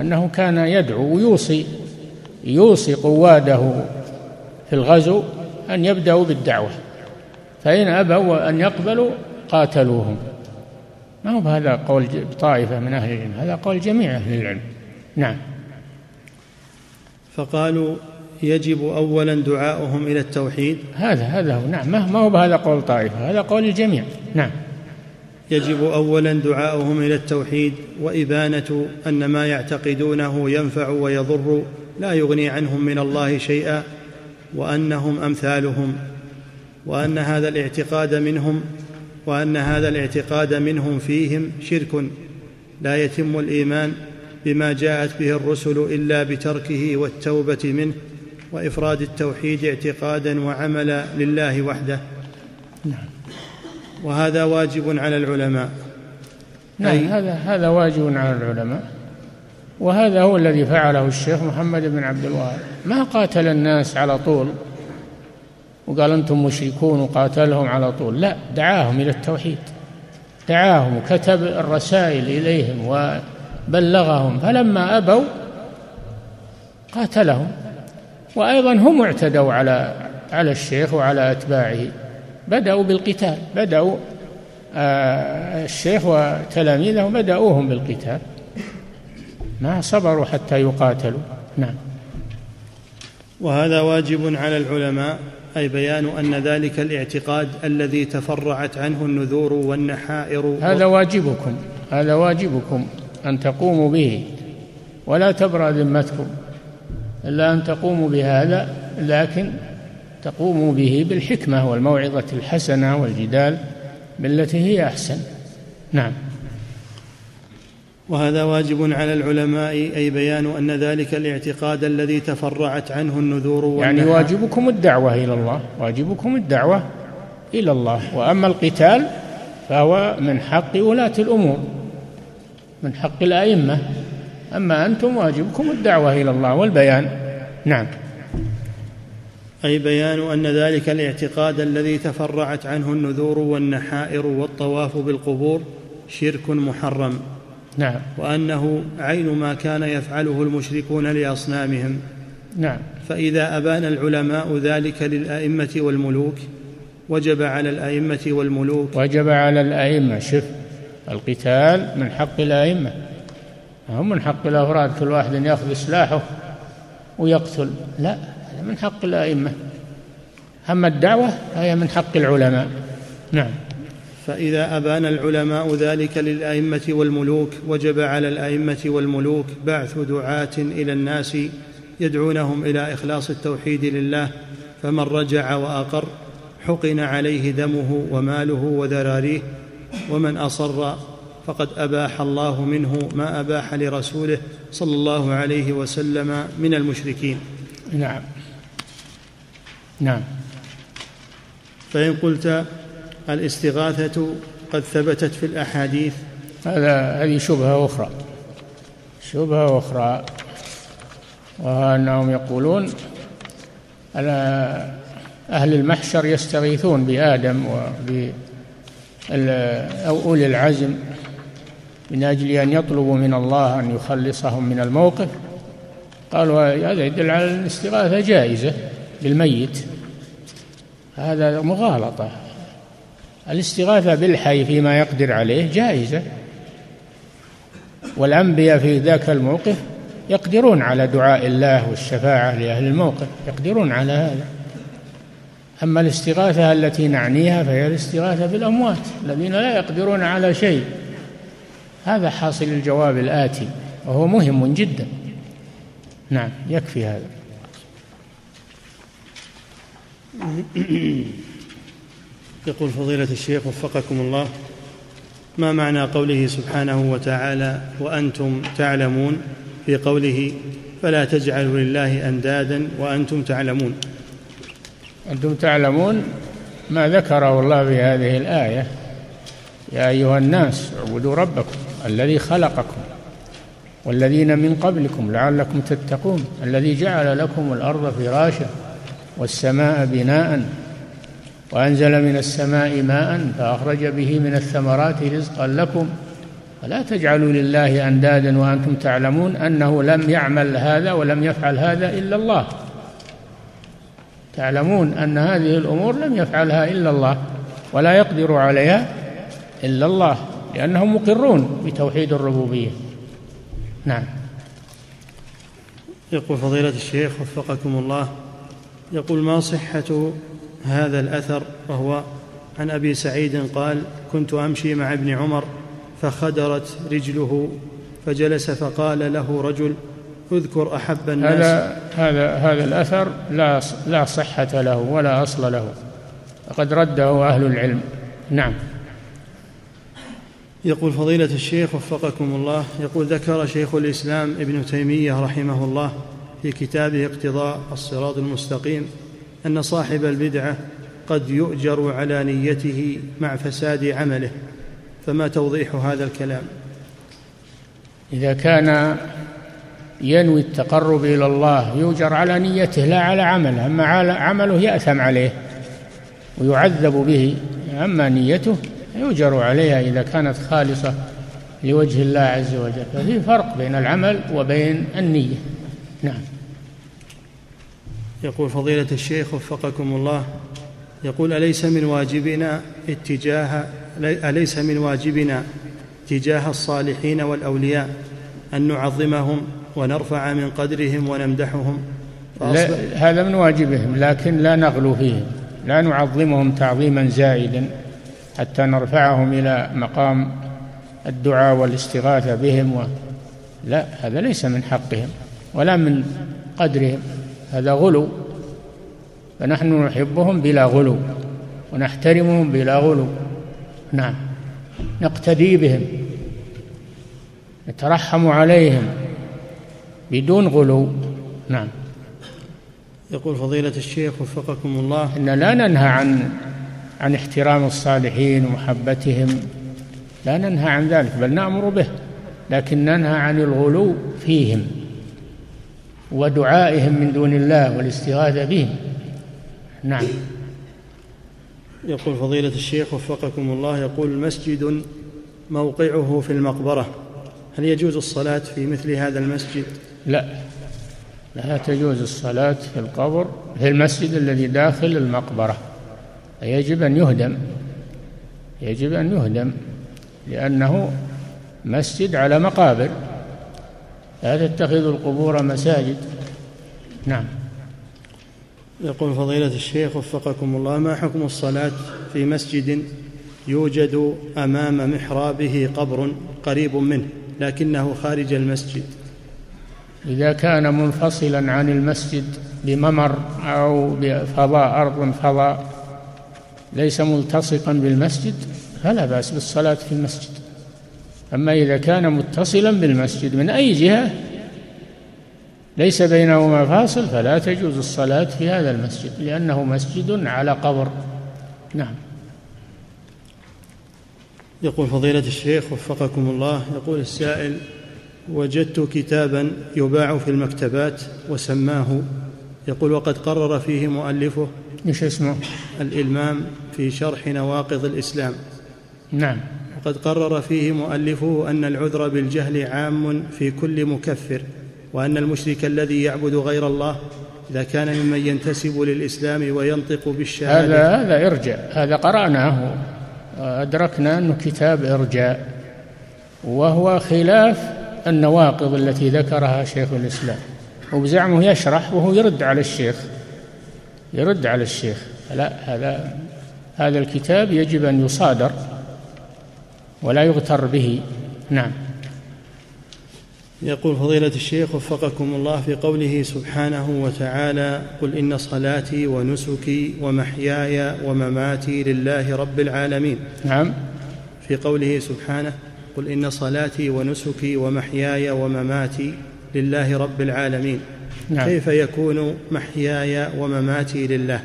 أنه كان يدعو ويوصي يوصي قواده في الغزو أن يبدأوا بالدعوة فإن أبوا أن يقبلوا قاتلوهم. ما هو هذا قول طائفة من أهل العلم هذا قول جميع أهل العلم. نعم. فقالوا يجب أولا دعاؤهم إلى التوحيد. هذا هذا هو نعم ما هو بهذا قول طائفة هذا قول الجميع. نعم. يجب اولا دعاؤهم إلى التوحيد وإبانة أن ما يعتقدونه ينفع ويضر لا يغني عنهم من الله شيئا وأنهم أمثالهم وأن هذا الاعتقاد منهم وأن هذا الاعتقاد منهم فيهم شرك لا يتم الإيمان بما جاءت به الرسل إلا بتركه والتوبة منه وإفراد التوحيد اعتقادا وعملا لله وحده. نعم. وهذا واجب على العلماء. نعم هذا هذا واجب على العلماء. وهذا هو الذي فعله الشيخ محمد بن عبد الوهاب. ما قاتل الناس على طول؟ وقال أنتم مشركون وقاتلهم على طول. لا دعاهم إلى التوحيد. دعاهم وكتب الرسائل إليهم وبلغهم. فلما أبوا قاتلهم. وأيضا هم اعتدوا على على الشيخ وعلى أتباعه. بدأوا بالقتال. بدأوا آه الشيخ وتلاميذه بدأوهم بالقتال. ما صبروا حتى يقاتلوا. نعم. وهذا واجب على العلماء أي بيان أن ذلك الاعتقاد الذي تفرعت عنه النذور والنحائر. هذا واجبكم هذا واجبكم أن تقوموا به. ولا تبرأ ذمتكم. إلا أن تقوموا بهذا لكن تقوم به بالحكمة والموعظة الحسنة والجدال بالتي هي أحسن. نعم. وهذا واجب على العلماء أي بيان أن ذلك الاعتقاد الذي تفرعت عنه النذور يعني واجبكم الدعوة إلى الله واجبكم الدعوة إلى الله. وأما القتال فهو من حق ولاة الأمور من حق الأئمة. أما أنتم واجبكم الدعوة إلى الله والبيان. نعم. أي بيان أن ذلك الاعتقاد الذي تفرعت عنه النذور والنحائر والطواف بالقبور شرك محرم. نعم. وأنه عين ما كان يفعله المشركون لأصنامهم. نعم. فإذا أبان العلماء ذلك للأئمة والملوك وجب على الأئمة والملوك. وجب على الأئمة شف القتال من حق الأئمة. هم من حق الأفراد كل واحد يأخذ سلاحه ويقتل. لا. من حق الأئمة. أما الدعوة فهي من حق العلماء. نعم. فإذا أبان العلماء ذلك للأئمة والملوك وجب على الأئمة والملوك بعث دعاة إلى الناس يدعونهم إلى إخلاص التوحيد لله فمن رجع وأقر حقن عليه دمه وماله وذراريه ومن أصر فقد أباح الله منه ما أباح لرسوله صلى الله عليه وسلم من المشركين. نعم. نعم. فإن قلت الاستغاثة قد ثبتت في الأحاديث. هذا هذه شبهة أخرى. شبهة أخرى وأنهم يقولون أهل المحشر يستغيثون بآدم وب أو أولي العزم من أجل أن يطلبوا من الله أن يخلصهم من الموقف. قالوا هذا يدل على الاستغاثة جائزة. بالميت هذا مغالطة. الاستغاثة بالحي فيما يقدر عليه جائزة. والأنبياء في ذاك الموقف يقدرون على دعاء الله والشفاعة لأهل الموقف يقدرون على هذا. أما الاستغاثة التي نعنيها فهي الاستغاثة بالأموات الذين لا يقدرون على شيء. هذا حاصل الجواب الآتي وهو مهم جدا. نعم يكفي هذا. [coughs] يقول فضيلة الشيخ وفقكم الله ما معنى قوله سبحانه وتعالى وأنتم تعلمون؟ في قوله فلا تجعلوا لله أندادا وأنتم تعلمون. أنتم تعلمون ما ذكره الله في هذه الآية. يا أيها الناس اعبدوا ربكم الذي خلقكم والذين من قبلكم لعلكم تتقون الذي جعل لكم الأرض فراشا والسماء بناء وأنزل من السماء ماء فأخرج به من الثمرات رزقا لكم. فلا تجعلوا لله أندادا وأنتم تعلمون أنه لم يعمل هذا ولم يفعل هذا إلا الله. تعلمون أن هذه الأمور لم يفعلها إلا الله ولا يقدر عليها إلا الله لأنهم مقرون بتوحيد الربوبية. نعم. يقول فضيلة الشيخ وفقكم الله يقول ما صحة هذا الأثر؟ وهو عن أبي سعيد قال كنت أمشي مع ابن عمر فخدرت رجله فجلس فقال له رجل اذكر أحب الناس. هذا هذا هذا الأثر لا لا صحة له ولا أصل له. فقد رده أهل العلم. نعم. يقول فضيلة الشيخ وفقكم الله يقول ذكر شيخ الإسلام ابن تيمية رحمه الله في كتابه اقتضاء الصراط المستقيم أن صاحب البدعة قد يؤجر على نيته مع فساد عمله. فما توضيح هذا الكلام؟ إذا كان ينوي التقرب إلى الله يؤجر على نيته لا على عمله. أما على عمله يأثم عليه ويعذب به. أما نيته يؤجر عليها إذا كانت خالصة لوجه الله عز وجل. ففي فرق بين العمل وبين النية. نعم. يقول فضيلة الشيخ وفقكم الله يقول أليس من واجبنا اتجاه أليس من واجبنا تجاه الصالحين والأولياء أن نعظمهم ونرفع من قدرهم ونمدحهم؟ لا هذا من واجبهم لكن لا نغلو فيهم لا نعظمهم تعظيما زائدا حتى نرفعهم إلى مقام الدعاء والاستغاثة بهم و... لا هذا ليس من حقهم ولا من قدرهم. هذا غلو. فنحن نحبهم بلا غلو ونحترمهم بلا غلو. نعم. نقتدي بهم نترحم عليهم بدون غلو. نعم. يقول فضيلة الشيخ وفقكم الله. إن لا ننهى عن عن احترام الصالحين ومحبتهم. لا ننهى عن ذلك بل نأمر به لكن ننهى عن الغلو فيهم. ودعائهم من دون الله والاستغاثة بهم. نعم. يقول فضيلة الشيخ وفقكم الله يقول مسجد موقعه في المقبرة. هل يجوز الصلاة في مثل هذا المسجد؟ لا. لا تجوز الصلاة في القبر في المسجد الذي داخل المقبرة. يجب أن يهدم. يجب أن يهدم لأنه مسجد على مقابر. لا تتخذوا القبور مساجد. نعم. يقول فضيلة الشيخ وفقكم الله ما حكم الصلاة في مسجد يوجد أمام محرابه قبر قريب منه لكنه خارج المسجد؟ إذا كان منفصلا عن المسجد بممر أو بفضاء أرض فضاء ليس ملتصقا بالمسجد فلا بأس بالصلاة في المسجد. أما إذا كان متصلا بالمسجد من أي جهة ليس بينهما فاصل فلا تجوز الصلاة في هذا المسجد لأنه مسجد على قبر. نعم. يقول فضيلة الشيخ وفقكم الله يقول السائل وجدت كتابا يباع في المكتبات وسماه يقول وقد قرر فيه مؤلفه إيش اسمه؟ الإلمام في شرح نواقض الإسلام. نعم. وقد قرر فيه مؤلفه أن العذر بالجهل عام في كل مكفر وأن المشرك الذي يعبد غير الله إذا كان ممن ينتسب للإسلام وينطق بالشهادة. هذا هذا إرجاء هذا قرأناه أدركنا أنه كتاب إرجاء وهو خلاف النواقض التي ذكرها شيخ الإسلام. وبزعمه يشرح وهو يرد على الشيخ يرد على الشيخ. لا هذا هذا الكتاب يجب أن يصادر. ولا يغتر به. نعم. يقول فضيلة الشيخ وفقكم الله في قوله سبحانه وتعالى قل إن صلاتي ونسكي ومحياي ومماتي لله رب العالمين نعم. في قوله سبحانه قل إن صلاتي ونسكي ومحياي ومماتي لله رب العالمين نعم. كيف يكون محياي ومماتي لله؟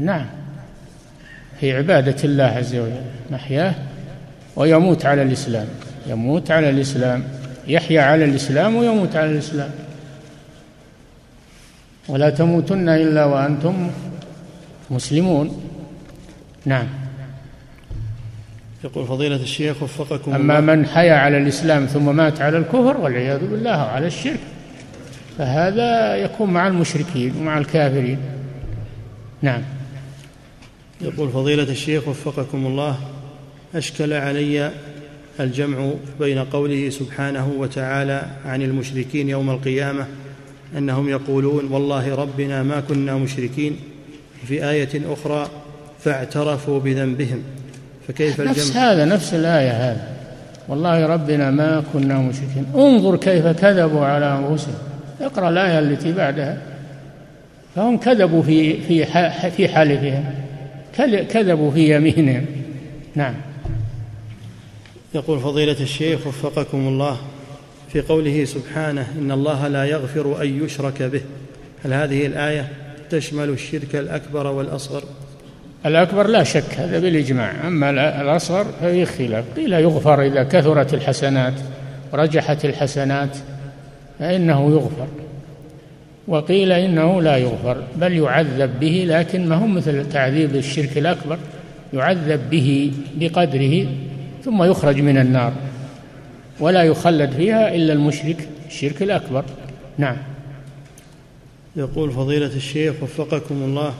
نعم. في عبادة الله عز وجل. محياه ويموت على الإسلام. يموت على الإسلام. يحيا على الإسلام ويموت على الإسلام. ولا تموتن إلا وأنتم مسلمون. نعم. يقول فضيلة الشيخ وفقكم أما من حيا على الإسلام ثم مات على الكفر والعياذ بالله على الشرك فهذا يكون مع المشركين ومع الكافرين. نعم. يقول فضيلة الشيخ وفقكم الله. أشكل علي الجمع بين قوله سبحانه وتعالى عن المشركين يوم القيامة أنهم يقولون والله ربنا ما كنا مشركين في آية أخرى فاعترفوا بذنبهم. فكيف الجمع؟ نفس هذا نفس الآية هذا. والله ربنا ما كنا مشركين. انظر كيف كذبوا على أنفسهم. اقرأ الآية التي بعدها. فهم كذبوا في في في حلفهم. كذبوا في يمينهم. نعم. يقول فضيلة الشيخ وفقكم الله في قوله سبحانه إن الله لا يغفر أن يشرك به. هل هذه الآية تشمل الشرك الأكبر والأصغر؟ الأكبر لا شك هذا بالإجماع. أما الأصغر ففي خلاف. قيل يغفر إذا كثرت الحسنات ورجحت الحسنات فإنه يغفر. وقيل إنه لا يغفر بل يعذب به لكن ما هو مثل تعذيب الشرك الأكبر؟ يعذب به بقدره ثم يخرج من النار. ولا يخلد فيها إلا المشرك الشرك الأكبر. نعم. يقول فضيلة الشيخ وفقكم الله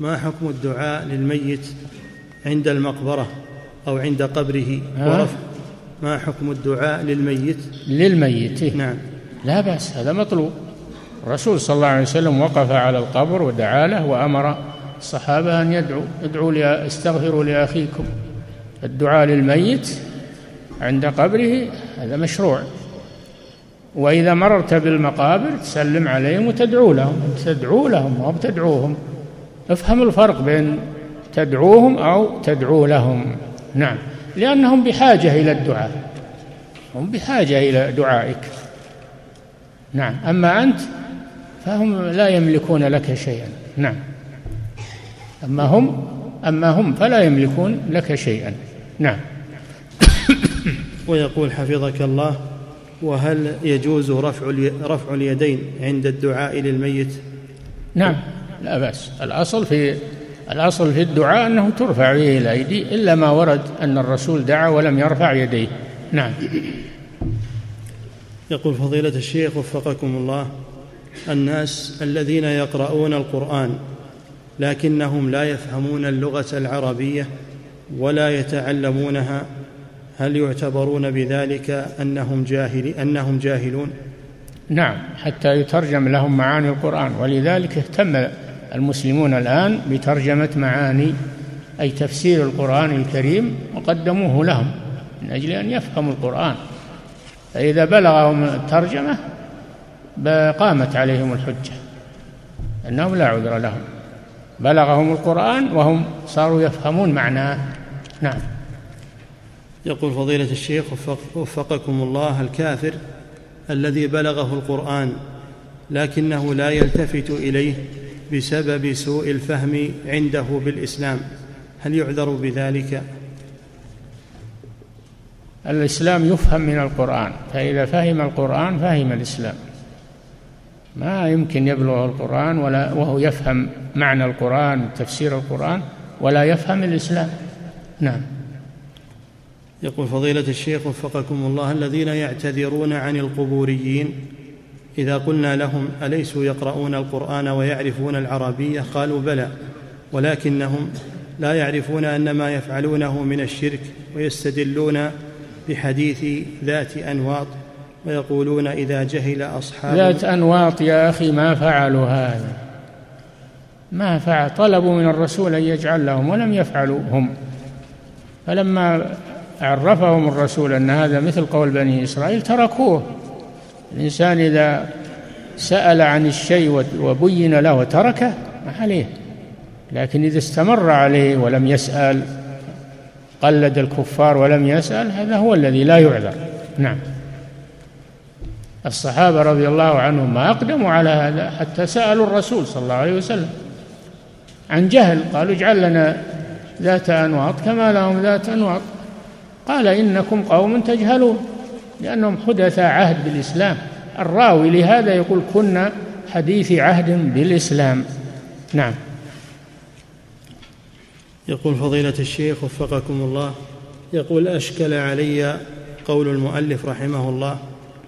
ما حكم الدعاء للميت عند المقبرة أو عند قبره؟ ورفع ما حكم الدعاء للميت؟ للميت. نعم. لا بأس هذا مطلوب. الرسول صلى الله عليه وسلم وقف على القبر ودعا له وأمر الصحابة أن يدعوا ادعوا استغفروا لأخيكم. الدعاء للميت عند قبره هذا مشروع. وإذا مررت بالمقابر تسلم عليهم وتدعو لهم تدعو لهم أو تدعوهم. افهم الفرق بين تدعوهم أو تدعو لهم. نعم. لأنهم بحاجة إلى الدعاء. هم بحاجة إلى دعائك. نعم. أما أنت فهم لا يملكون لك شيئا. نعم. أما هم أما هم فلا يملكون لك شيئا. نعم. ويقول حفظك الله وهل يجوز رفع رفع اليدين عند الدعاء للميت؟ نعم. لا بأس. الأصل في الأصل في الدعاء أنه ترفع به الأيدي إلا ما ورد أن الرسول دعا ولم يرفع يديه. نعم. يقول فضيلة الشيخ وفقكم الله الناس الذين يقرؤون القرآن لكنهم لا يفهمون اللغة العربية ولا يتعلمونها هل يعتبرون بذلك أنهم جاهل أنهم جاهلون؟ نعم حتى يترجم لهم معاني القرآن. ولذلك اهتم المسلمون الآن بترجمة معاني أي تفسير القرآن الكريم وقدموه لهم من أجل أن يفهموا القرآن. فإذا بلغهم الترجمة قامت عليهم الحجة أنهم لا عذر لهم. بلغهم القرآن وهم صاروا يفهمون معناه. نعم. يقول فضيلة الشيخ وفقكم الله الكافر الذي بلغه القرآن لكنه لا يلتفت إليه بسبب سوء الفهم عنده بالإسلام. هل يعذر بذلك؟ الإسلام يفهم من القرآن فإذا فهم القرآن فهم الإسلام. ما يمكن يبلغ القرآن ولا وهو يفهم معنى القرآن وتفسير القرآن ولا يفهم الإسلام. نعم. يقول فضيلة الشيخ وفقكم الله الذين يعتذرون عن القبوريين إذا قلنا لهم أليسوا يقرؤون القرآن ويعرفون العربية؟ قالوا بلى ولكنهم لا يعرفون أن ما يفعلونه من الشرك ويستدلون بحديث ذات أنواط ويقولون إذا جهل أصحاب ذات أنواط يا أخي ما فعلوا هذا. ما فعل طلبوا من الرسول أن يجعل لهم ولم يفعلوا هم فلما عرفهم الرسول أن هذا مثل قول بني إسرائيل تركوه. الإنسان إذا سأل عن الشيء وبين له وتركه ما عليه. لكن إذا استمر عليه ولم يسأل قلد الكفار ولم يسأل هذا هو الذي لا يعذر. نعم. الصحابة رضي الله عنهم ما أقدموا على هذا حتى سألوا الرسول صلى الله عليه وسلم عن جهل. قالوا اجعل لنا ذات أنواط كما لهم ذات أنواط. قال إنكم قوم تجهلون لأنهم حدث عهد بالإسلام. الراوي لهذا يقول كنا حديث عهد بالإسلام. نعم. يقول فضيلة الشيخ وفقكم الله يقول أشكل علي قول المؤلف رحمه الله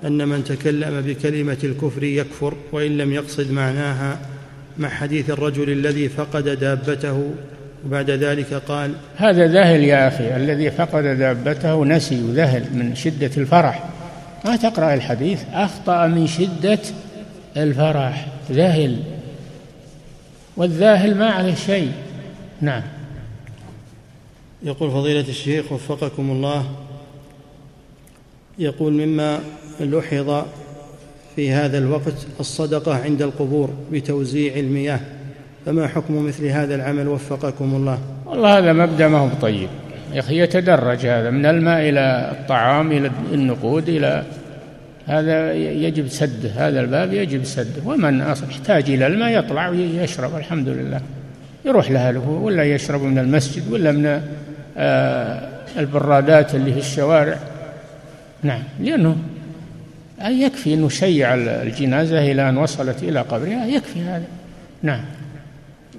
أن من تكلم بكلمة الكفر يكفر وإن لم يقصد معناها مع حديث الرجل الذي فقد دابته وبعد ذلك قال هذا ذهل يا أخي الذي فقد دابته نسي وذهل من شدة الفرح. ما تقرأ الحديث؟ أخطأ من شدة الفرح. ذهل. والذاهل ما عليه شيء. نعم. يقول فضيلة الشيخ وفقكم الله يقول مما لحظ في هذا الوقت الصدقة عند القبور بتوزيع المياه. فما حكم مثل هذا العمل وفقكم الله؟ والله هذا مبدأ ما هو طيب. يا أخي يتدرج هذا من الماء إلى الطعام إلى النقود إلى هذا يجب سده هذا الباب يجب سده ومن يحتاج إلى الماء يطلع ويشرب الحمد لله يروح لأهله ولا يشرب من المسجد ولا من آه، البرادات اللي في الشوارع. نعم لأنه يكفي أن نشيع الجنازة إلى أن وصلت إلى قبرها يكفي هذا. نعم.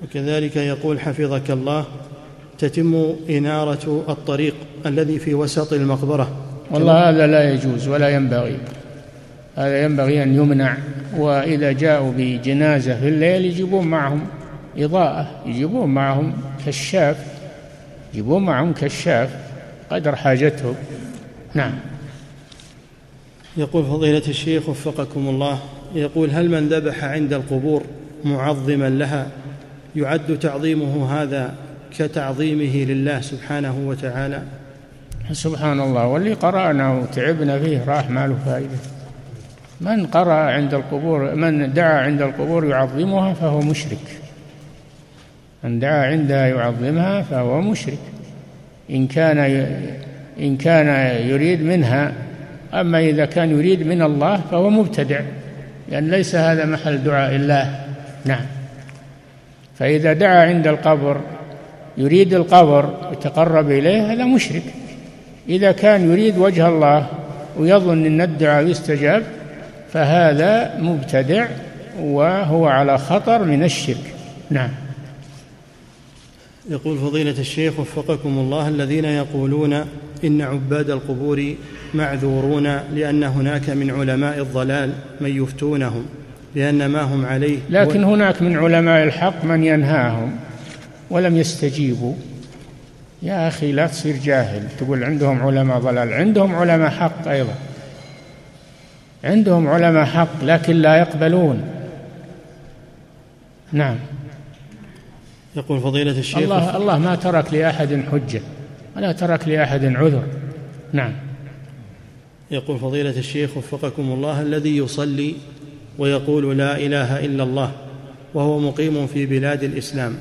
وكذلك يقول حفظك الله تتم إنارة الطريق الذي في وسط المقبرة. والله هذا لا يجوز ولا ينبغي. هذا ينبغي أن يمنع. وإذا جاءوا بجنازة في الليل يجيبون معهم إضاءة يجيبون معهم كشاف يجيبون معهم كشاف قدر حاجتهم. نعم. يقول فضيلة الشيخ وفقكم الله يقول هل من ذبح عند القبور معظما لها يعد تعظيمه هذا كتعظيمه لله سبحانه وتعالى. سبحان الله. واللي قرأنا وتعبنا فيه راح ما له فائدة. من قرأ عند القبور من دعا عند القبور يعظمها فهو مشرك. من دعا عندها يعظمها فهو مشرك. إن كان إن كان يريد منها أما إذا كان يريد من الله فهو مبتدع. لأن ليس هذا محل دعاء الله. نعم. فإذا دعا عند القبر يريد القبر يتقرب إليه هذا مشرك. إذا كان يريد وجه الله ويظن أن الدعاء يستجاب فهذا مبتدع وهو على خطر من الشرك. نعم. يقول فضيلة الشيخ وفقكم الله الذين يقولون إن عباد القبور معذورون لأن هناك من علماء الضلال من يفتونهم. بأن ما هم عليه لكن هناك من علماء الحق من ينهاهم ولم يستجيبوا. يا أخي لا تصير جاهل. تقول عندهم علماء ضلال. عندهم علماء حق أيضا. عندهم علماء حق لكن لا يقبلون. نعم. يقول فضيلة الشيخ الله الله ما ترك لأحد حجة ولا ترك لأحد عذر. نعم. يقول فضيلة الشيخ وفقكم الله الذي يصلي ويقول لا إله إلا الله وهو مقيم في بلاد الإسلام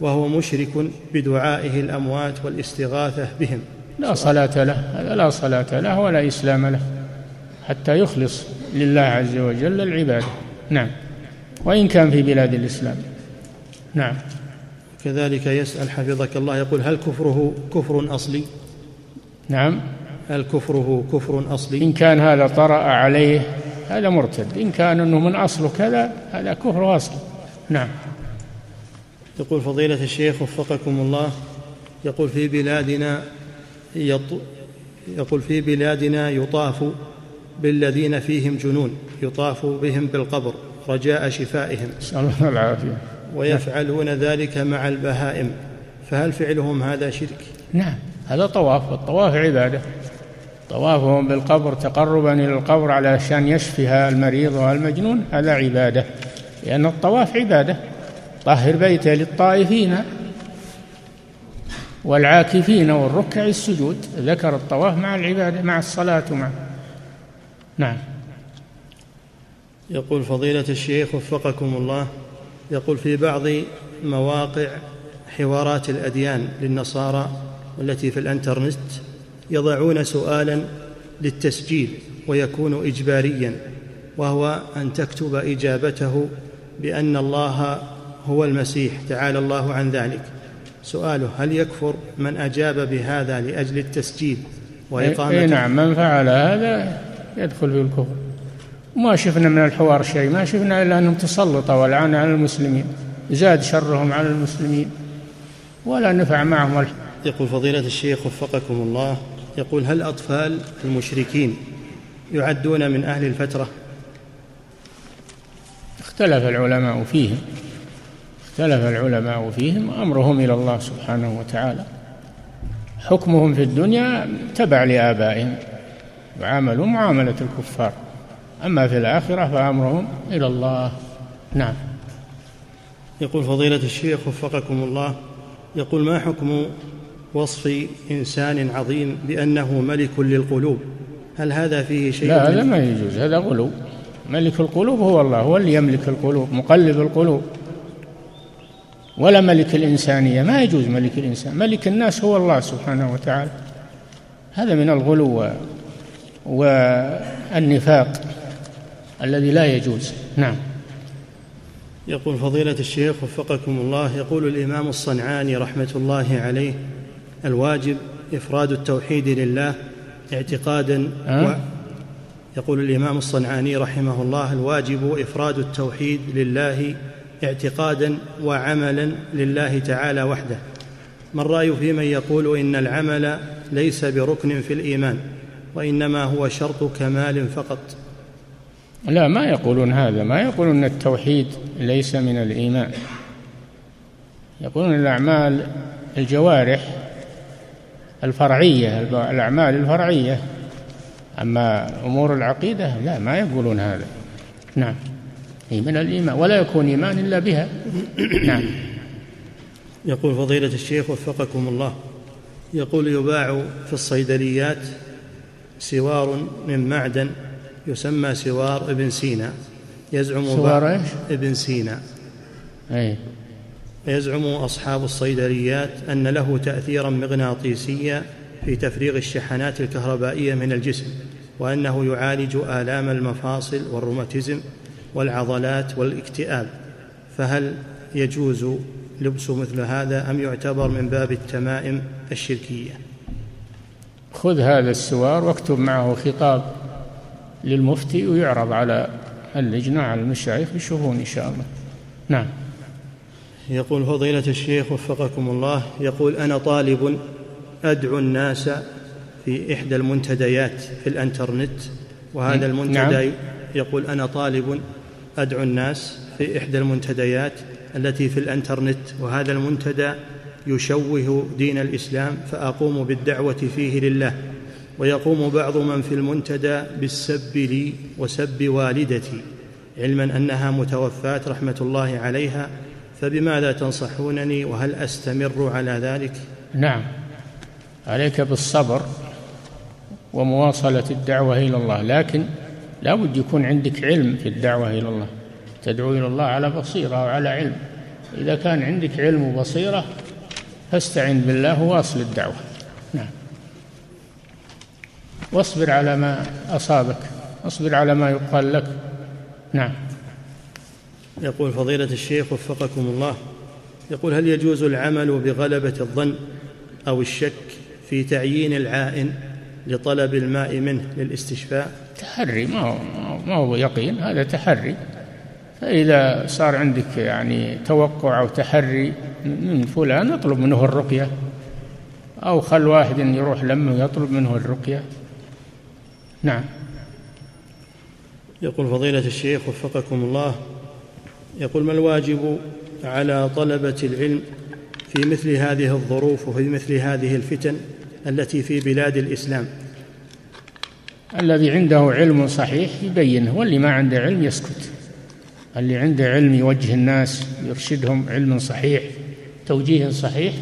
وهو مشرك بدعائه الأموات والاستغاثة بهم. لا صلاة له هذا لا صلاة له ولا إسلام له حتى يخلص لله عز وجل العبادة. نعم. وإن كان في بلاد الإسلام. نعم. كذلك يسأل حفظك الله يقول هل كفره كفر أصلي؟ نعم. هل كفره كفر أصلي؟ إن كان هذا طرأ عليه هذا مرتد. إن كان أنه من أصله كذا هذا كفر أصلي نعم. يقول فضيلة الشيخ وفقكم الله يقول في بلادنا يقول في بلادنا يطاف بالذين فيهم جنون يطاف بهم بالقبر رجاء شفائهم. نسأل الله العافية. ويفعلون ذلك مع البهائم فهل فعلهم هذا شرك؟ نعم هذا طواف. الطواف عبادة. طوافهم بالقبر تقربا إلى القبر علشان يشفي المريض والمجنون. هذا عبادة لأن الطواف عبادة. طهر بيته للطائفين والعاكفين والركع السجود. ذكر الطواف مع العبادة مع الصلاة ومع نعم. يقول فضيلة الشيخ وفقكم الله يقول في بعض مواقع حوارات الأديان للنصارى التي في الانترنت يضعون سؤالا للتسجيل ويكون إجباريا وهو أن تكتب إجابته بأن الله هو المسيح تعالى الله عن ذلك. سؤاله هل يكفر؟ من أجاب بهذا لأجل التسجيل وإقامة إيه نعم من فعل هذا يدخل في الكفر. وما شفنا من الحوار شيء ما شفنا إلا أنهم تسلطوا والعان على المسلمين زاد شرهم على المسلمين ولا نفع معهم. يقول فضيلة الشيخ وفقكم الله يقول هل أطفال المشركين يعدون من أهل الفترة؟ اختلف العلماء فيهم. اختلف العلماء فيهم أمرهم إلى الله سبحانه وتعالى. حكمهم في الدنيا تبع لآبائهم وعاملوا معاملة الكفار. أما في الآخرة فأمرهم إلى الله. نعم. يقول فضيلة الشيخ وفقكم الله يقول ما حكم وصف إنسان عظيم بأنه ملك للقلوب. هل هذا فيه شيء لا هذا ما يجوز. هذا غلو. ملك القلوب هو الله هو اللي يملك القلوب مقلب القلوب. ولا ملك الإنسانية ما يجوز ملك الإنسان. ملك الناس هو الله سبحانه وتعالى. هذا من الغلو والنفاق الذي لا يجوز. نعم. يقول فضيلة الشيخ وفقكم الله يقول الإمام الصنعاني رحمة الله عليه الواجب إفراد التوحيد لله اعتقادا أه؟ و يقول الإمام الصنعاني رحمه الله الواجب إفراد التوحيد لله اعتقادا وعملا لله تعالى وحده. ما الرأي في من يقول إن العمل ليس بركن في الإيمان وإنما هو شرط كمال فقط؟ لا ما يقولون هذا. ما يقولون التوحيد ليس من الإيمان. يقولون الأعمال الجوارح الفرعية الأعمال الفرعية. أما أمور العقيدة لا ما يقولون هذا. نعم. هي من الإيمان. ولا يكون إيمان إلا بها. نعم. يقول فضيلة الشيخ وفقكم الله يقول يباع في الصيدليات سوار من معدن يسمى سوار ابن سينا يزعم سوار إيش؟ ابن سينا. أي. يزعم أصحاب الصيدليات أن له تأثيرا مغناطيسيا في تفريغ الشحنات الكهربائية من الجسم وأنه يعالج آلام المفاصل والروماتيزم والعضلات والاكتئاب. فهل يجوز لبس مثل هذا أم يعتبر من باب التمائم الشركية؟ خذ هذا السوار واكتب معه خطاب للمفتي ويعرض على اللجنة على المشايخ يشوفون إن شاء الله. نعم. يقول فضيلة الشيخ وفقكم الله يقول أنا طالب أدعو الناس في إحدى المنتديات في الإنترنت وهذا المنتدى نعم. يقول أنا طالب أدعو الناس في إحدى المنتديات التي في الإنترنت وهذا المنتدى يشوه دين الإسلام فأقوم بالدعوة فيه لله ويقوم بعض من في المنتدى بالسب لي وسب والدتي علما أنها متوفاة رحمة الله عليها فبماذا تنصحونني وهل أستمر على ذلك؟ نعم. عليك بالصبر ومواصلة الدعوة إلى الله لكن لا بد يكون عندك علم في الدعوة إلى الله. تدعو إلى الله على بصيرة وعلى علم. إذا كان عندك علم وبصيرة فاستعن بالله واصل الدعوة. نعم. واصبر على ما أصابك. اصبر على ما يقال لك. نعم. يقول فضيلة الشيخ وفقكم الله يقول هل يجوز العمل بغلبة الظن أو الشك في تعيين العائن لطلب الماء منه للاستشفاء؟ تحري ما هو ما هو يقين هذا تحري. فإذا صار عندك يعني توقع أو تحري من فلان اطلب منه الرقية. أو خل واحد يروح لمه يطلب منه الرقية. نعم. يقول فضيلة الشيخ وفقكم الله يقول ما الواجب على طلبة العلم في مثل هذه الظروف وفي مثل هذه الفتن التي في بلاد الإسلام؟ الذي عنده علم صحيح يبينه واللي ما عنده علم يسكت. اللي عنده علم يوجه الناس يرشدهم علم صحيح توجيه صحيح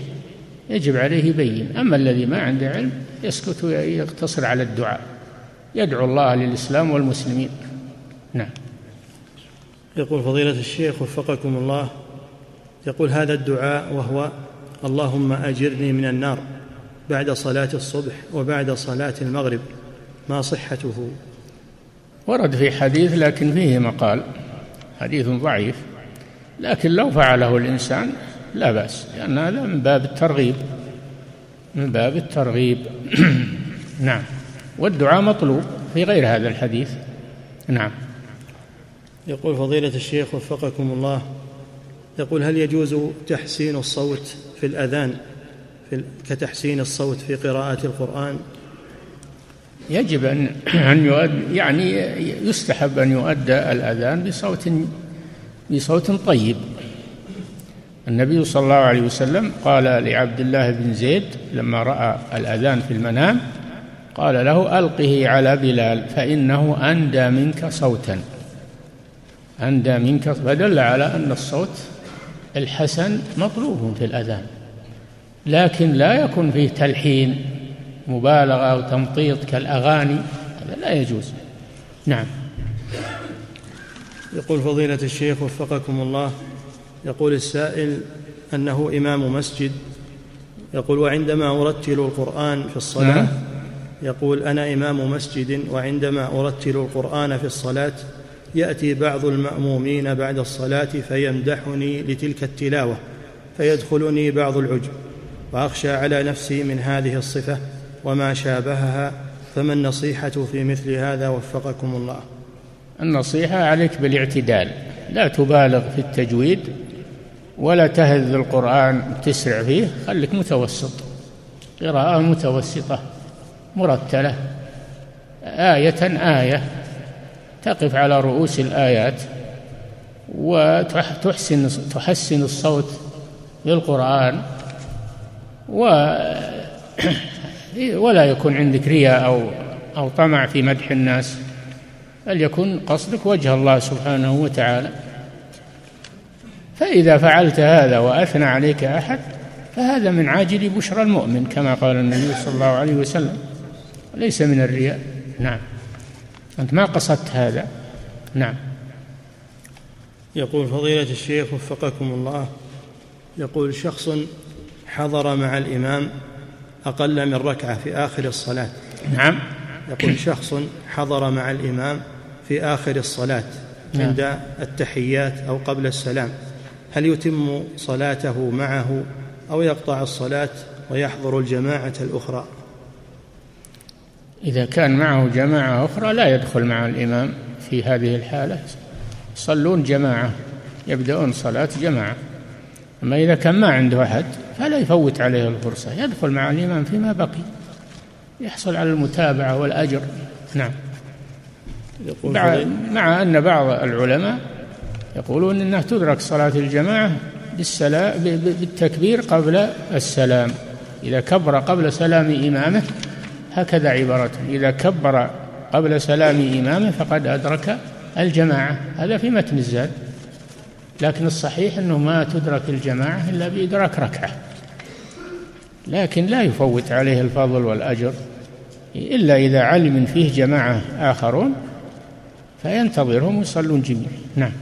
يجب عليه يبين. أما الذي ما عنده علم يسكت ويقتصر على الدعاء. يدعو الله للإسلام والمسلمين. نعم. يقول فضيلة الشيخ وفقكم الله يقول هذا الدعاء وهو اللهم أجرني من النار بعد صلاة الصبح وبعد صلاة المغرب ما صحته؟ ورد في حديث لكن فيه مقال حديث ضعيف لكن لو فعله الإنسان لا بأس لأن هذا من باب الترغيب من باب الترغيب. [clears throat] نعم والدعاء مطلوب في غير هذا الحديث. نعم. يقول فضيلة الشيخ وفقكم الله يقول هل يجوز تحسين الصوت في الأذان في كتحسين الصوت في قراءة القرآن؟ يجب أن أن يؤد يعني يستحب أن يؤدى الأذان بصوت بصوت طيب. النبي صلى الله عليه وسلم قال لعبد الله بن زيد لما رأى الأذان في المنام قال له ألقه على بلال فإنه أندى منك صوتا. أندى منك فدل على أن الصوت الحسن مطلوب في الأذان لكن لا يكون فيه تلحين مبالغة أو تمطيط كالأغاني هذا لا يجوز نعم يقول فضيلة الشيخ وفقكم الله يقول السائل أنه إمام مسجد يقول وعندما أرتل القرآن في الصلاة نعم. يقول أنا إمام مسجد وعندما أرتل القرآن في الصلاة يأتي بعض المأمومين بعد الصلاة فيمدحني لتلك التلاوة فيدخلني بعض العجب وأخشى على نفسي من هذه الصفة وما شابهها فما النصيحة في مثل هذا؟ وفقكم الله. النصيحة عليك بالاعتدال لا تبالغ في التجويد ولا تهذ القرآن تسرع فيه خليك متوسط قراءة متوسطة مرتلة آية آية. تقف على رؤوس الآيات وتحسن تحسن الصوت للقرآن و [clears throat] ولا يكون عندك رياء أو أو طمع في مدح الناس بل يكون قصدك وجه الله سبحانه وتعالى. فإذا فعلت هذا وأثنى عليك أحد فهذا من عاجل بشرى المؤمن كما قال النبي صلى الله عليه وسلم. ليس من الرياء. نعم. أنت ما قصدت هذا. نعم. يقول فضيلة الشيخ وفقكم الله يقول شخص حضر مع الإمام أقل من ركعة في آخر الصلاة. نعم. يقول شخص حضر مع الإمام في آخر الصلاة نعم. عند التحيات أو قبل السلام. هل يتم صلاته معه أو يقطع الصلاة ويحضر الجماعة الأخرى؟ إذا كان معه جماعة أخرى لا يدخل مع الإمام في هذه الحالة. يصلون جماعة يبدأون صلاة جماعة. أما إذا كان ما عنده أحد فلا يفوت عليه الفرصة يدخل مع الإمام فيما بقي. يحصل على المتابعة والأجر. نعم. مع أن بعض العلماء يقولون أنها تدرك صلاة الجماعة بالسلام بالتكبير قبل السلام. إذا كبر قبل سلام إمامه هكذا عبارته إذا كبر قبل سلام إمامه فقد أدرك الجماعة. هذا في متن الزاد. لكن الصحيح أنه ما تدرك الجماعة إلا بإدراك ركعة. لكن لا يفوت عليه الفضل والأجر. إلا إذا علم فيه جماعة آخرون فينتظرهم ويصلون جميعا. نعم.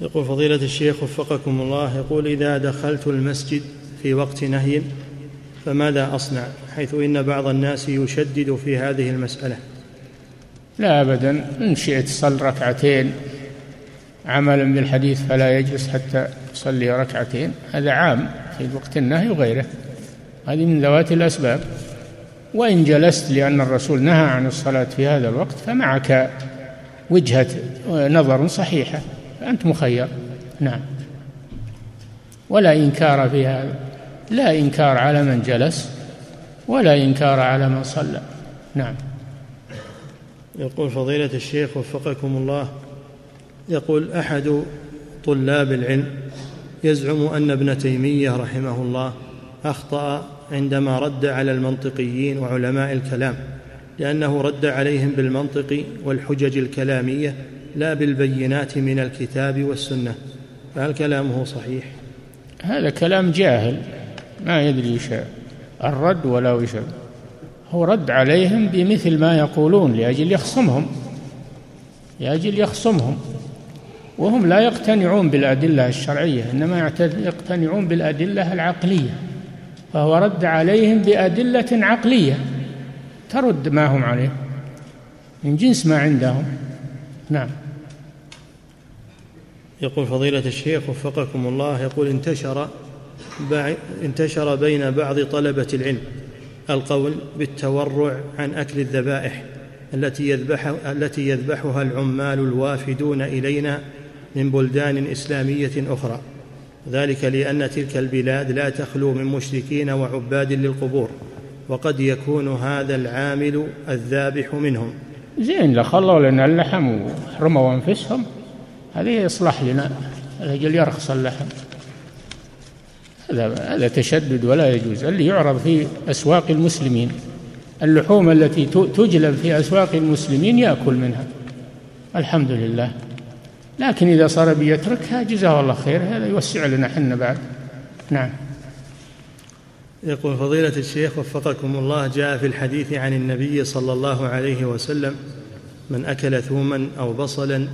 يقول فضيلة الشيخ وفقكم الله يقول إذا دخلت المسجد في وقت نهي فماذا أصنع؟ حيث إن بعض الناس يشدد في هذه المسألة. لا أبدا. إن شئت صل ركعتين عملا بالحديث فلا يجلس حتى يصلي ركعتين. هذا عام في وقت النهي وغيره. هذه من ذوات الأسباب. وإن جلست لأن الرسول نهى عن الصلاة في هذا الوقت فمعك وجهة نظر صحيحة. أنت مخير. نعم. ولا إنكار في هذا لا إنكار على من جلس ولا إنكار على من صلى. نعم. يقول فضيلة الشيخ وفقكم الله يقول أحد طلاب العلم يزعم أن ابن تيمية رحمه الله أخطأ عندما رد على المنطقيين وعلماء الكلام لأنه رد عليهم بالمنطق والحجج الكلامية لا بالبينات من الكتاب والسنة. فهل كلامه صحيح؟ هذا كلام جاهل. ما يدري شيء. الرد ولا وش هو رد عليهم بمثل ما يقولون لأجل يخصمهم. لأجل يخصمهم. وهم لا يقتنعون بالأدلة الشرعية إنما يقتنعون بالأدلة العقلية. فهو رد عليهم بأدلة عقلية. ترد ما هم عليه. من جنس ما عندهم. نعم. يقول فضيلة الشيخ وفقكم الله يقول انتشر انتشر بين بعض طلبة العلم القول بالتورع عن أكل الذبائح التي يذبح التي يذبحها العمال الوافدون إلينا من بلدان إسلامية أخرى. ذلك لأن تلك البلاد لا تخلو من مشركين وعباد للقبور وقد يكون هذا العامل الذابح منهم. زين لخلوا لنا اللحم وحرموا أنفسهم. هذه يصلح لنا. الأجل يرخص اللحم. هذا هذا تشدد ولا يجوز. اللي يعرض في أسواق المسلمين اللحوم التي تجلب في أسواق المسلمين يأكل منها. الحمد لله. لكن إذا صار بيتركها جزاه الله خير. هذا يوسع لنا حنا بعد. نعم. يقول فضيلة الشيخ وفقكم الله جاء في الحديث عن النبي صلى الله عليه وسلم من أكل ثوما أو بصلا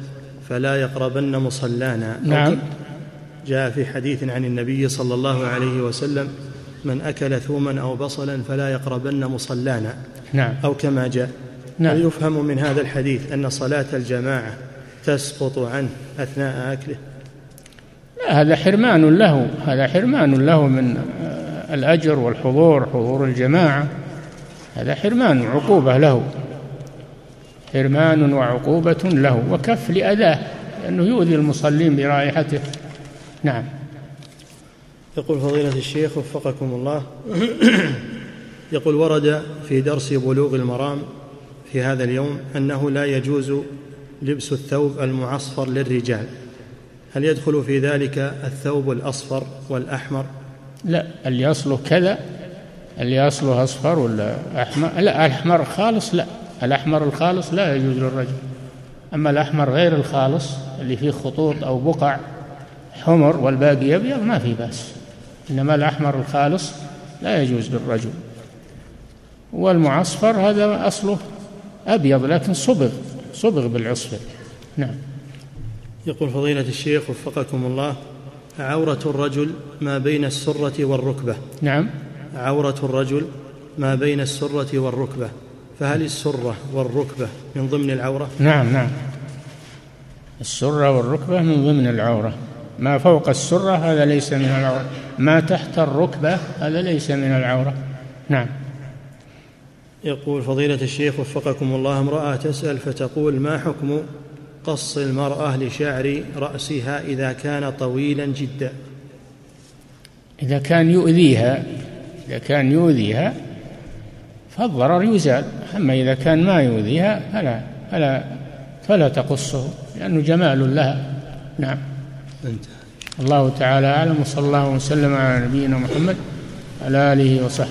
فلا يقربن مصلانا. نعم. جاء في حديث عن النبي صلى الله عليه وسلم من أكل ثوما أو بصلا فلا يقربن مصلانا. نعم. أو كما جاء. نعم. ويفهم من هذا الحديث أن صلاة الجماعة تسقط عنه أثناء أكله؟ لا هذا حرمان له هذا حرمان له من الأجر والحضور حضور الجماعة. هذا حرمان وعقوبة له. حرمان وعقوبة له وكف لأذاه لأنه يؤذي المصلين برائحته. نعم. يقول فضيلة الشيخ وفقكم الله. [clears throat] يقول ورد في درس بلوغ المرام في هذا اليوم أنه لا يجوز لبس الثوب المعصفر للرجال. هل يدخل في ذلك الثوب الأصفر والأحمر؟ لا اللي أصله كذا؟ اللي أصله أصفر ولا أحمر؟ لا الأحمر خالص لا. الأحمر الخالص لا يجوز للرجل. أما الأحمر غير الخالص اللي فيه خطوط أو بقع حمر والباقي أبيض ما في بأس. إنما الأحمر الخالص لا يجوز للرجل. والمعصفر هذا أصله أبيض لكن صبغ صبغ بالعصفر. نعم. يقول فضيلة الشيخ وفقكم الله عورة الرجل ما بين السرة والركبة. نعم. عورة الرجل ما بين السرة والركبة. فهل السرة والركبة من ضمن العورة؟ نعم نعم. السرة والركبة من ضمن العورة. ما فوق السرة هذا ليس من العورة. ما تحت الركبة هذا ليس من العورة. نعم. يقول فضيلة الشيخ وفقكم الله امرأة تسأل فتقول ما حكم قص المرأة لشعر رأسها إذا كان طويلا جدا؟ إذا كان يؤذيها إذا كان يؤذيها فالضرر يزال. أما إذا كان ما يؤذيها فلا فلا فلا تقصه لأنه جمال لها. نعم. الله تعالى أعلم وصلى الله وسلم على نبينا محمد على آله وصحبه.